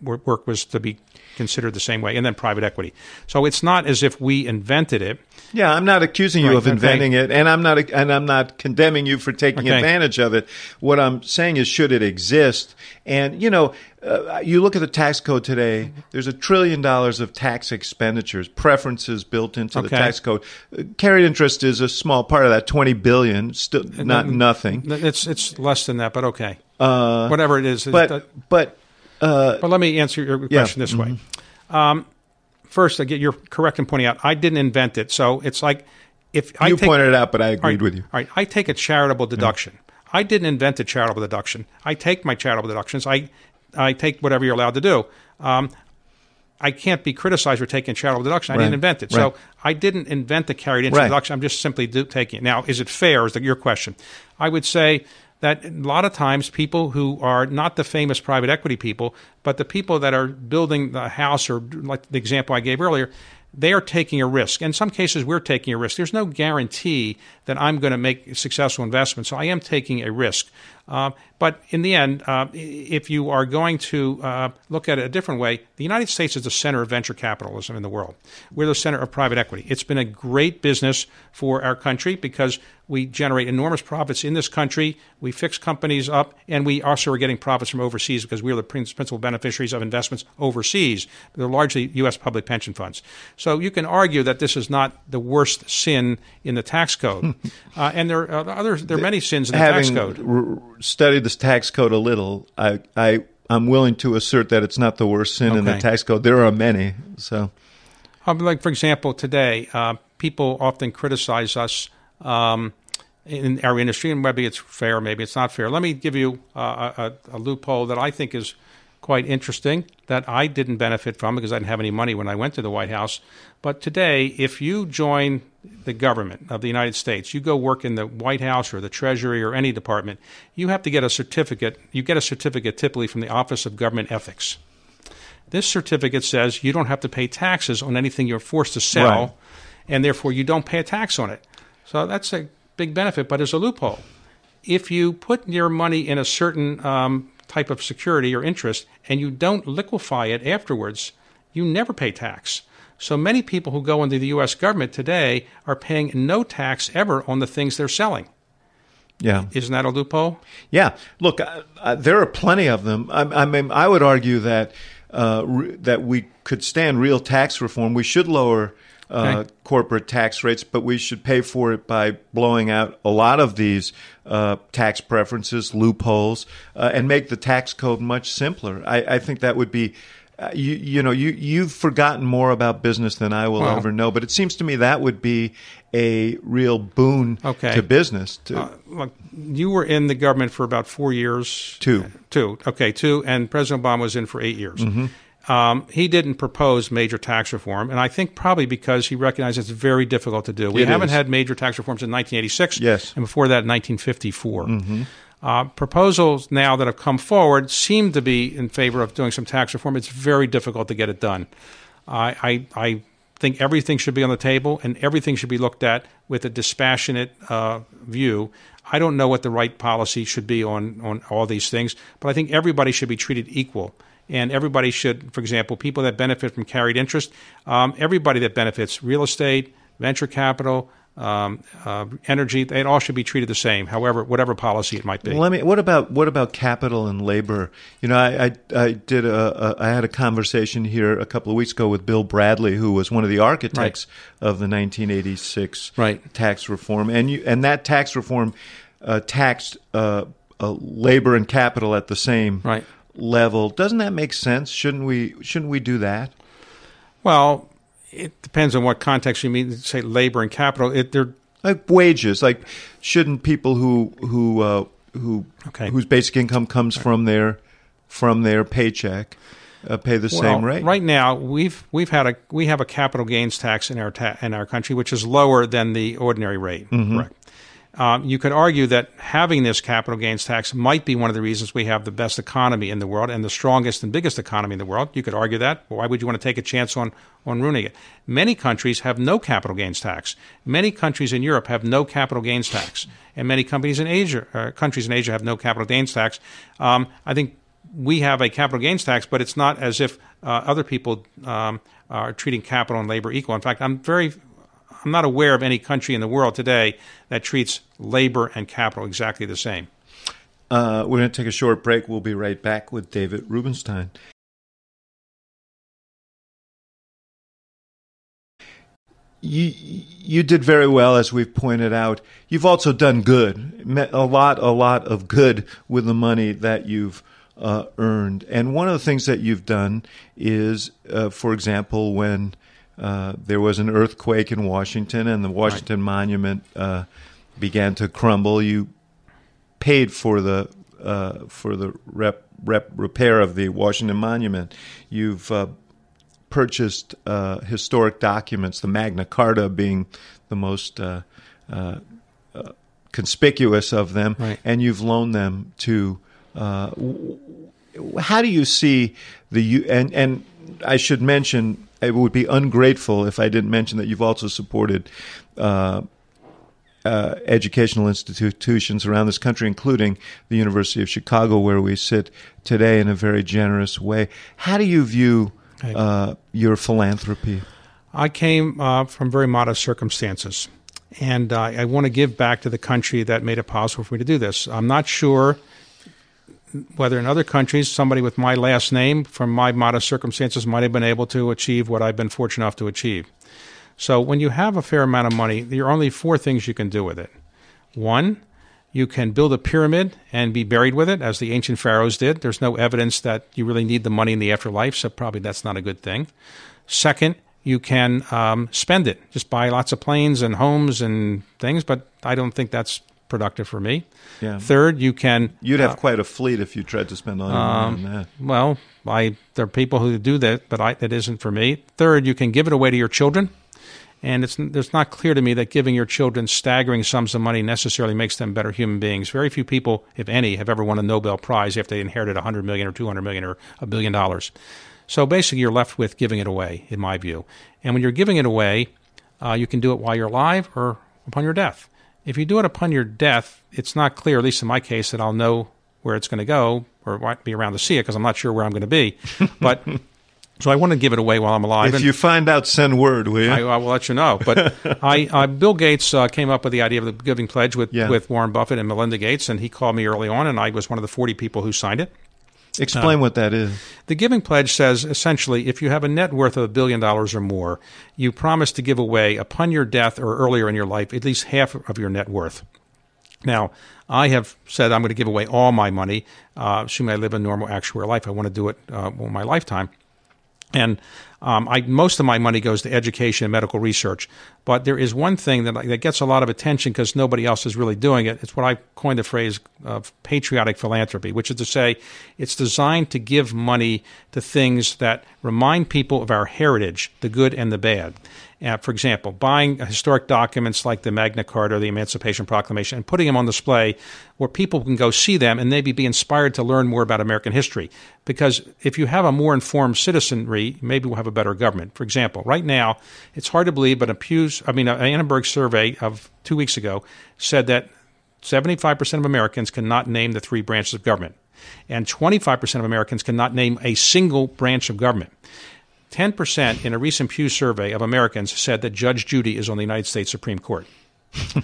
work was to be considered the same way, and then private equity. So it's not as if we invented it. Yeah, I'm not accusing you Right, of okay. inventing it, and I'm not and I'm not condemning you for taking Okay. advantage of it. What I'm saying is, should it exist? And you know, uh, you look at the tax code today. There's a trillion dollars of tax expenditures, preferences built into the tax code. Uh, Carried interest is a small part of that. Twenty billion, still not nothing. It's it's less than that, but okay. Uh, Whatever it is. it- but but uh, But let me answer your question this way. Um, first, get you're correct in pointing out I didn't invent it. So it's like if I you take, pointed it out, but I agreed right, with you. All right, I take a charitable deduction. I didn't invent a charitable deduction. I take my charitable deductions. I I take whatever you're allowed to do. Um, I can't be criticized for taking charitable deduction. I Right, didn't invent it. right. So I didn't invent the carried interest Right. deduction. I'm just simply do, taking it. Now, is it fair? Is that your question? I would say that a lot of times people who are not the famous private equity people, but the people that are building the house or like the example I gave earlier, they are taking a risk. In some cases, we're taking a risk. There's no guarantee that I'm going to make a successful investment, so I am taking a risk. Uh, but in the end, uh, if you are going to uh, look at it a different way, the United States is the center of venture capitalism in the world. We're the center of private equity. It's been a great business for our country because we generate enormous profits in this country. We fix companies up, and we also are getting profits from overseas because we're the principal beneficiaries of investments overseas. They're largely U.S. public pension funds. So you can argue that this is not the worst sin in the tax code, uh, and there are other there are many sins in the Having tax code. r- studied this tax code a little, I, I, I'm willing to assert that it's not the worst sin in the tax code. There are many. So, Um, like for example, today uh, people often criticize us um, in our industry, and maybe it's fair, maybe it's not fair. Let me give you uh, a, a loophole that I think is quite interesting that I didn't benefit from because I didn't have any money when I went to the White House. But today, if you join the government of the United States, you go work in the White House or the Treasury or any department, you have to get a certificate. You get a certificate typically from the Office of Government Ethics. This certificate says you don't have to pay taxes on anything you're forced to sell, Right. and therefore you don't pay a tax on it. So that's a big benefit, but it's a loophole. If you put your money in a certain um, type of security or interest and you don't liquefy it afterwards, you never pay tax. So many people who go into the U.S. government today are paying no tax ever on the things they're selling. yeah. Isn't that a loophole? Yeah, look, uh, uh, there are plenty of them. I, I mean, I would argue that uh, re- that we could stand real tax reform. We should lower uh, Okay. corporate tax rates, but we should pay for it by blowing out a lot of these uh, tax preferences, loopholes, uh, and make the tax code much simpler. I, I think that would be. Uh, you you know you you've forgotten more about business than I will Well- ever know, but it seems to me that would be a real boon Okay. to business. To, Uh, look, you were in the government for about four years. Two. Two. Okay, two. And President Obama was in for eight years. Mm-hmm. Um, he didn't propose major tax reform, and I think probably because he recognized it's very difficult to do. We It haven't is. had major tax reforms in 1986, Yes. Mm-hmm. and before that, 1954. Uh, proposals now that have come forward seem to be in favor of doing some tax reform. It's very difficult to get it done. I, I, I think everything should be on the table and everything should be looked at with a dispassionate uh, view. I don't know what the right policy should be on, on all these things, but I think everybody should be treated equal. And everybody should, for example, people that benefit from carried interest, um, everybody that benefits, real estate, venture capital, um, uh, energy, they all should be treated the same, however, whatever policy it might be. Let me. What about what about capital and labor? You know, I I, I did a, a I had a conversation here a couple of weeks ago with Bill Bradley, who was one of the architects of the 1986 Right. tax reform, and you and that tax reform uh, taxed uh, uh, labor and capital at the same Right. Level. Doesn't that make sense? Shouldn't we Shouldn't we do that? Well, it depends on what context you mean. Say labor and capital. It, they're Like wages, like shouldn't people who who uh, who Okay. whose basic income comes from their from their paycheck uh, pay the well, same rate? Right now, we've we've had a we have a capital gains tax in our ta- in our country, which is lower than the ordinary rate. Correct. Um, you could argue that having this capital gains tax might be one of the reasons we have the best economy in the world and the strongest and biggest economy in the world. You could argue that. Why would you want to take a chance on, on ruining it? Many countries have no capital gains tax. Many countries in Europe have no capital gains tax. And many companies in Asia, uh, countries in Asia have no capital gains tax. Um, I think we have a capital gains tax, but it's not as if uh, other people um, are treating capital and labor equal. In fact, I'm very I'm not aware of any country in the world today that treats labor and capital exactly the same. Uh, we're going to take a short break. We'll be right back with David Rubenstein. You you did very well, as we've pointed out. You've also done good, a lot, a lot of good with the money that you've uh, earned. And one of the things that you've done is, uh, for example, when uh, there was an earthquake in Washington and the Washington Monument uh, began to crumble, you paid for the uh, for the rep, rep, repair of the Washington Monument. You've uh, purchased uh, historic documents, the Magna Carta being the most uh, uh, uh, conspicuous of them, Right. and you've loaned them to. Uh, how do you see the U- and and I should mention it would be ungrateful if I didn't mention that you've also supported uh, uh, educational institutions around this country, including the University of Chicago, where we sit today in a very generous way. How do you view uh, your philanthropy? I came uh, from very modest circumstances, and uh, I want to give back to the country that made it possible for me to do this. I'm not sure whether in other countries somebody with my last name from my modest circumstances might have been able to achieve what I've been fortunate enough to achieve. So when you have a fair amount of money, there are only four things you can do with it. One, you can build a pyramid and be buried with it, as the ancient pharaohs did. There's no evidence that you really need the money in the afterlife, so probably that's not a good thing. Second, you can um, spend it, just buy lots of planes and homes and things, but I don't think that's productive for me. Yeah. Third, you can. You'd have uh, quite a fleet if you tried to spend all your money on that. Well, I, there are people who do that, but I, that isn't for me. Third, you can give it away to your children. And it's, it's not clear to me that giving your children staggering sums of money necessarily makes them better human beings. Very few people, if any, have ever won a Nobel Prize if they inherited 100 million or 200 million or a billion dollars. So basically, you're left with giving it away, in my view. And when you're giving it away, uh, you can do it while you're alive or upon your death. If you do it upon your death, it's not clear, at least in my case, that I'll know where it's going to go or might be around to see it because I'm not sure where I'm going to be. But so I want to give it away while I'm alive. If and you find out, send word, will you? I, I will let you know. But I, I, Bill Gates uh, came up with the idea of the Giving Pledge with, Yeah. with Warren Buffett and Melinda Gates, and he called me early on, and I was one of the 40 people who signed it. Explain what that is. The Giving Pledge says essentially if you have a net worth of a billion dollars or more, you promise to give away upon your death or earlier in your life at least half of your net worth. Now, I have said I'm going to give away all my money, uh, assuming I live a normal actual life. I want to do it uh, all my lifetime. And um, I, most of my money goes to education and medical research. But there is one thing that, that gets a lot of attention because nobody else is really doing it. It's what I coined the phrase of patriotic philanthropy, which is to say it's designed to give money to things that remind people of our heritage, the good and the bad. Uh, for example, buying historic documents like the Magna Carta or the Emancipation Proclamation and putting them on display where people can go see them and maybe be inspired to learn more about American history. Because if you have a more informed citizenry, maybe we'll have a better government. For example, right now, it's hard to believe, but a Pew's, I mean, an Annenberg survey of two weeks ago said that 75% of Americans cannot name the three branches of government, and 25% of Americans cannot name a single branch of government. 10% in a recent Pew survey of Americans said that Judge Judy is on the United States Supreme Court.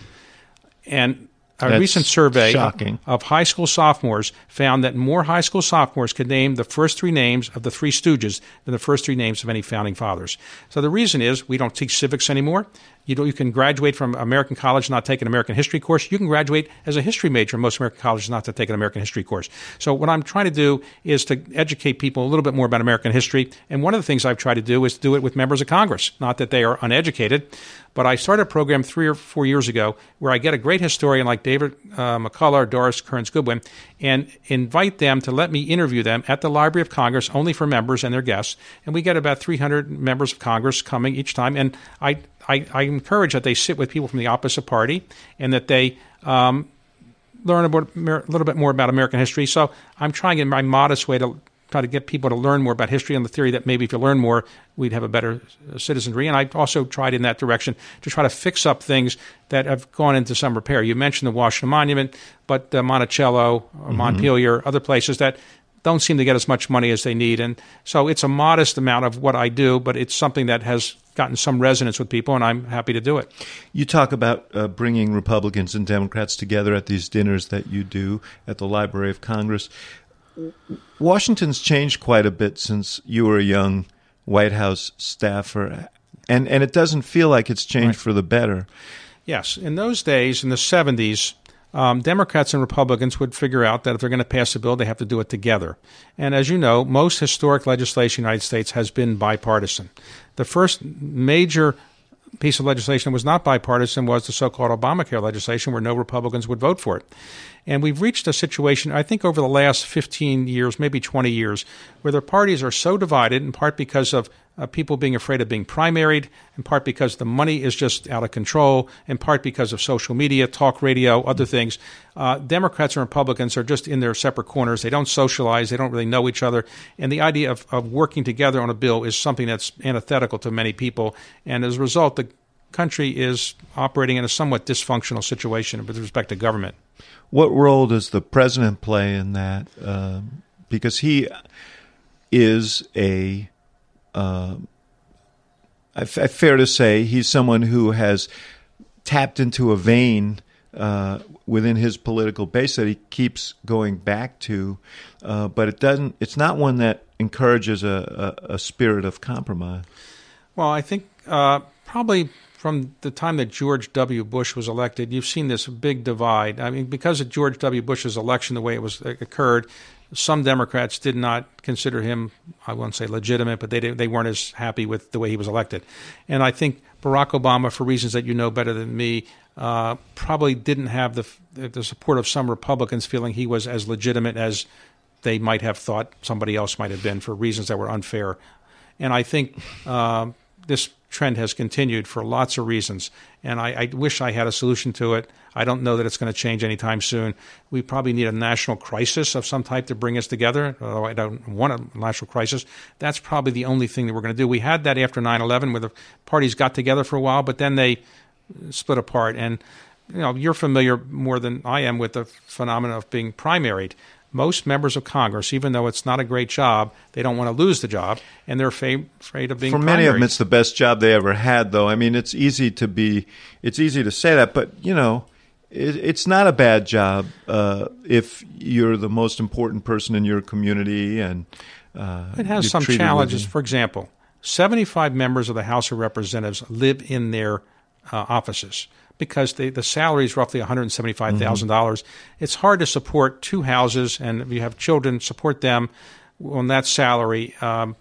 and a That's recent survey shocking. of high school sophomores found that more high school sophomores could name the first three names of the three Stooges than the first three names of any founding fathers. So the reason is we don't teach civics anymore. You, you can graduate from American college not take an American history course. You can graduate as a history major in most American colleges not to take an American history course. So what I'm trying to do is to educate people a little bit more about American history. And one of the things I've tried to do is to do it with members of Congress. Not that they are uneducated, but I started a program three or four years ago where I get a great historian like David uh, McCullough or Doris Kearns Goodwin and invite them to let me interview them at the Library of Congress only for members and their guests. And we get about 300 members of Congress coming each time. And I, I, I encourage that they sit with people from the opposite party and that they um, learn about, a little bit more about American history. So I'm trying in my modest way to try to get people to learn more about history on the theory that maybe if you learn more, we'd have a better citizenry. And I also tried in that direction to try to fix up things that have gone into some repair. You mentioned the Washington Monument, but uh, Monticello, Montpelier, other places that don't seem to get as much money as they need. And so it's a modest amount of what I do, but it's something that has gotten some resonance with people, and I'm happy to do it. You talk about uh, bringing Republicans and Democrats together at these dinners that you do at the Library of Congress. Washington's changed quite a bit since you were a young White House staffer, and and it doesn't feel like it's changed Right. for the better. Yes, in those days, in the 70s, um, Democrats and Republicans would figure out that if they're going to pass a bill, they have to do it together. And as you know, most historic legislation in the United States has been bipartisan. The first major piece of legislation that was not bipartisan was the so-called Obamacare legislation, where no Republicans would vote for it. And we've reached a situation, I think, over the last 15 years, maybe 20 years, where the parties are so divided, in part because of uh, people being afraid of being primaried, in part because the money is just out of control, in part because of social media, talk radio, other things. Uh, Democrats and Republicans are just in their separate corners. They don't socialize. They don't really know each other. And the idea of, of working together on a bill is something that's antithetical to many people. And as a result, the country is operating in a somewhat dysfunctional situation with respect to government. What role does the president play in that? Um, because he is a, uh, fair to say, he's someone who has tapped into a vein uh, within his political base that he keeps going back to, uh, but it doesn't. It's not one that encourages a, a, a spirit of compromise. Well, I think uh, probably from the time that George W. Bush was elected, you've seen this big divide. I mean, because of George W. Bush's election, the way it was occurred, some Democrats did not consider him, I won't say legitimate, but they they weren't as happy with the way he was elected. And I think Barack Obama, for reasons that you know better than me, uh, probably didn't have the the support of some Republicans, feeling he was as legitimate as they might have thought somebody else might have been for reasons that were unfair. And I think uh, this trend has continued for lots of reasons, and I, I, wish I had a solution to it. I don't know that it's going to change anytime soon. We probably need a national crisis of some type to bring us together, although I don't want a national crisis. That's probably the only thing that we're going to do. We had that after 9 11 where the parties got together for a while, but then they split apart. And you know, you're familiar more than I am with the phenomenon of being primaried most members of Congress, even though it's not a great job, they don't want to lose the job, and they're afraid, afraid of being. For many of them, it's the best job they ever had, though. I mean, it's easy to be, it's easy to say that, but you know, it, it's not a bad job uh, if you're the most important person in your community, and uh, it has some challenges. For example, 75 members of the House of Representatives live in their uh, offices because the, the salary is roughly $175,000. Mm-hmm. It's hard to support two houses, and if you have children, support them on that salary. Um,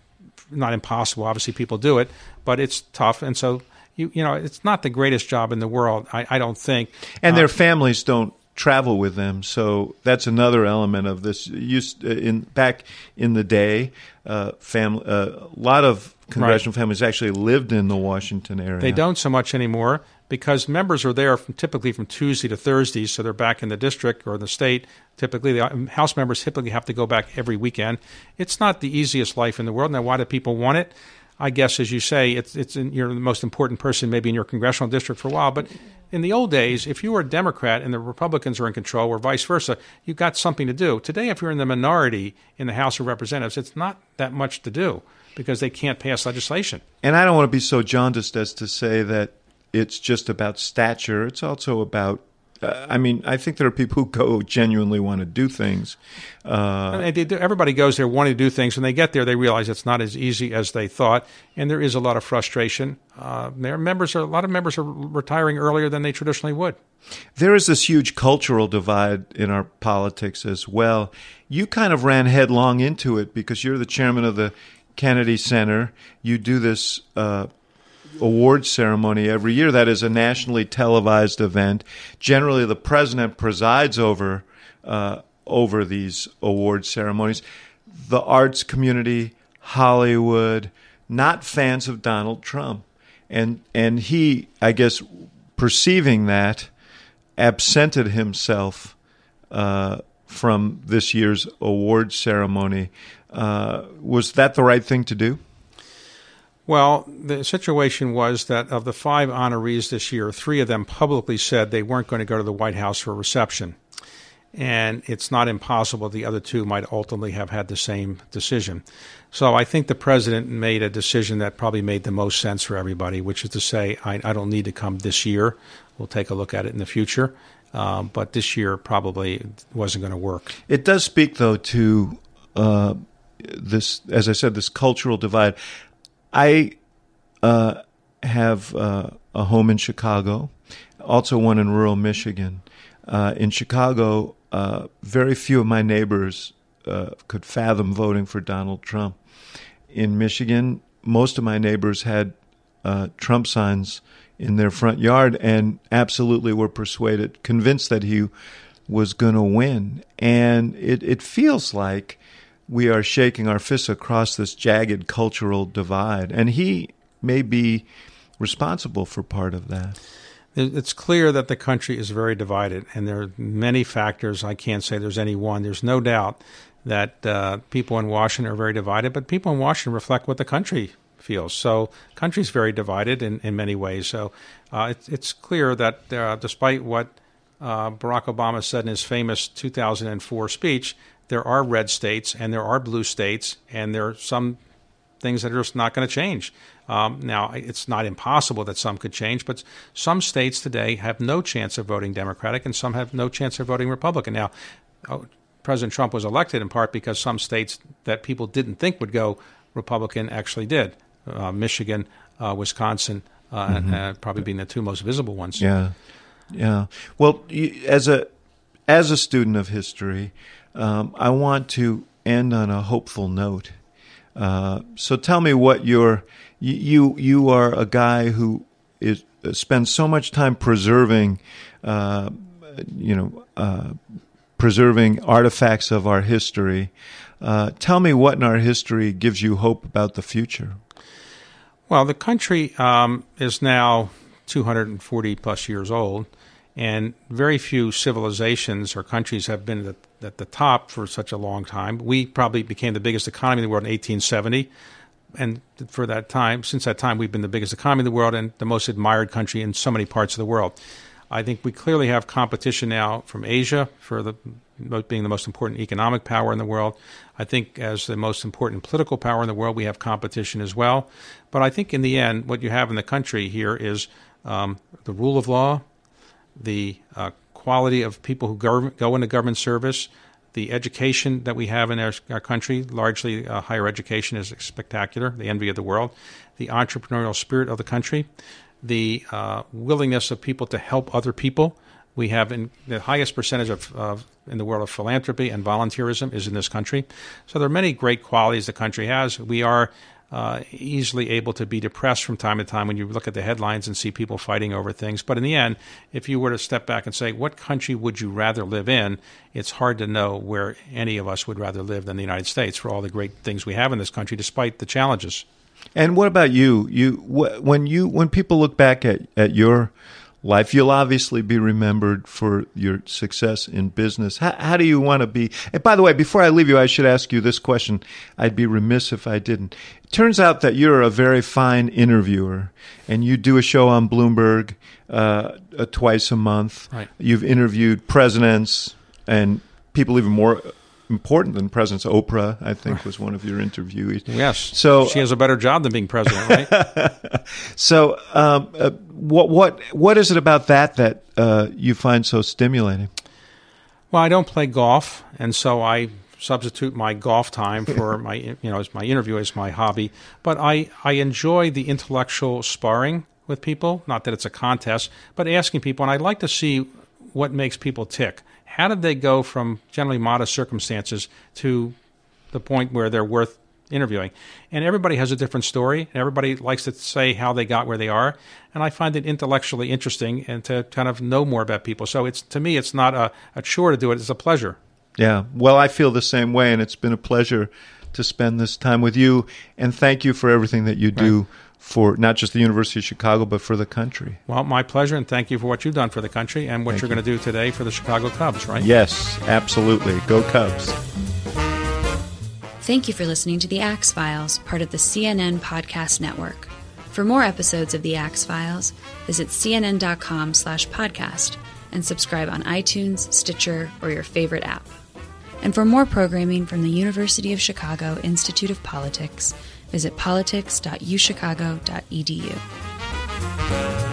not impossible. Obviously, people do it, but it's tough. And so, you, you know, it's not the greatest job in the world, I, I don't think. And their uh, families don't travel with them. So that's another element of this. Used uh, in back in the day, uh, family uh, a lot of congressional right. families actually lived in the Washington area. They don't so much anymore because members are there from, typically from Tuesday to Thursday, so they're back in the district or the state. Typically, the um, House members typically have to go back every weekend. It's not the easiest life in the world. Now, why do people want it? I guess, as you say, it's it's in, you're the most important person maybe in your congressional district for a while. But in the old days, if you were a Democrat and the Republicans were in control, or vice versa, you got something to do. Today, if you're in the minority in the House of Representatives, it's not that much to do because they can't pass legislation. And I don't want to be so jaundiced as to say that it's just about stature. It's also about uh, I mean, I think there are people who go genuinely want to do things. Uh, everybody goes there wanting to do things. When they get there, they realize it's not as easy as they thought, and there is a lot of frustration. Uh, there members are a lot of members are retiring earlier than they traditionally would. There is this huge cultural divide in our politics as well. You kind of ran headlong into it because you're the chairman of the Kennedy Center. You do this uh, award ceremony every year. That is a nationally televised event. Generally, the president presides over uh, over these award ceremonies. The arts community, Hollywood, not fans of Donald Trump, and and he, I guess, perceiving that, absented himself uh, from this year's award ceremony. Uh, was that the right thing to do? Well, the situation was that of the five honorees this year, three of them publicly said they weren't going to go to the White House for a reception. And it's not impossible the other two might ultimately have had the same decision. So I think the president made a decision that probably made the most sense for everybody, which is to say, I, I don't need to come this year. We'll take a look at it in the future. Um, but this year probably wasn't going to work. It does speak, though, to uh, this, as I said, this cultural divide. I uh, have uh, a home in Chicago, also one in rural Michigan. Uh, in Chicago, uh, very few of my neighbors uh, could fathom voting for Donald Trump. In Michigan, most of my neighbors had uh, Trump signs in their front yard and absolutely were persuaded, convinced that he was going to win. And it, it feels like we are shaking our fists across this jagged cultural divide. And he may be responsible for part of that. It's clear that the country is very divided, and there are many factors. I can't say there's any one. There's no doubt that uh, people in Washington are very divided, but people in Washington reflect what the country feels. So, country's very divided in, in many ways. So, uh, it, it's clear that uh, despite what uh, Barack Obama said in his famous 2004 speech, there are red states and there are blue states, and there are some things that are just not going to change. Um, now, it's not impossible that some could change, but some states today have no chance of voting Democratic and some have no chance of voting Republican. Now, oh, President Trump was elected in part because some states that people didn't think would go Republican actually did. Uh, Michigan, uh, Wisconsin, uh, mm-hmm. and, probably being the two most visible ones. Yeah, yeah. Well, as a as a student of history, um, I want to end on a hopeful note. Uh, so tell me what your you you are a guy who is uh, spends so much time preserving, uh, you know, uh, preserving artifacts of our history. Uh, tell me what in our history gives you hope about the future. Well, the country um, is now 240 plus years old, and very few civilizations or countries have been at the, at the top for such a long time. We probably became the biggest economy in the world in 1870 and for that time, since that time, we've been the biggest economy in the world and the most admired country in so many parts of the world. I think we clearly have competition now from Asia for the being the most important economic power in the world. I think as the most important political power in the world, we have competition as well. But I think in the end, what you have in the country here is um, the rule of law, the uh, quality of people who go, go into government service, the education that we have in our, our country, largely uh, higher education, is spectacular, the envy of the world. The entrepreneurial spirit of the country, the uh, willingness of people to help other people. We have in, the highest percentage of, of in the world of philanthropy and volunteerism is in this country. So there are many great qualities the country has. We are uh, easily able to be depressed from time to time when you look at the headlines and see people fighting over things. But in the end, if you were to step back and say, what country would you rather live in? It's hard to know where any of us would rather live than the United States for all the great things we have in this country, despite the challenges. And what about you? You when you when people look back at, at your life. You'll obviously be remembered for your success in business. How, how, do you want to be? And by the way, before I leave you, I should ask you this question. I'd be remiss if I didn't. It turns out that you're a very fine interviewer, and you do a show on Bloomberg uh, uh, twice a month. Right. You've interviewed presidents and people even more important than presidents. Oprah, I think, was one of your interviewees. Yes. So she has a better job than being president, right? so, um, uh, what what what is it about that that uh, you find so stimulating? Well, I don't play golf, and so I substitute my golf time for my you know as my interview is my hobby. But I I enjoy the intellectual sparring with people. Not that it's a contest, but asking people, and I'd like to see what makes people tick how did they go from generally modest circumstances to the point where they're worth interviewing? And everybody has a different story, and everybody likes to say how they got where they are. And I find it intellectually interesting and to kind of know more about people. So it's to me, it's not a, a chore to do it; it's a pleasure. Yeah, well, I feel the same way, and it's been a pleasure to spend this time with you. And thank you for everything that you do. Right for not just the University of Chicago, but for the country. Well, my pleasure, and thank you for what you've done for the country and what thank you're you. going to do today for the Chicago Cubs, right? Yes, absolutely. Go Cubs. Thank you for listening to The Axe Files, part of the CNN Podcast Network. For more episodes of The Axe Files, visit cnn.com slash podcast and subscribe on iTunes, Stitcher, or your favorite app. And for more programming from the University of Chicago Institute of Politics, Visit politics.uchicago.edu.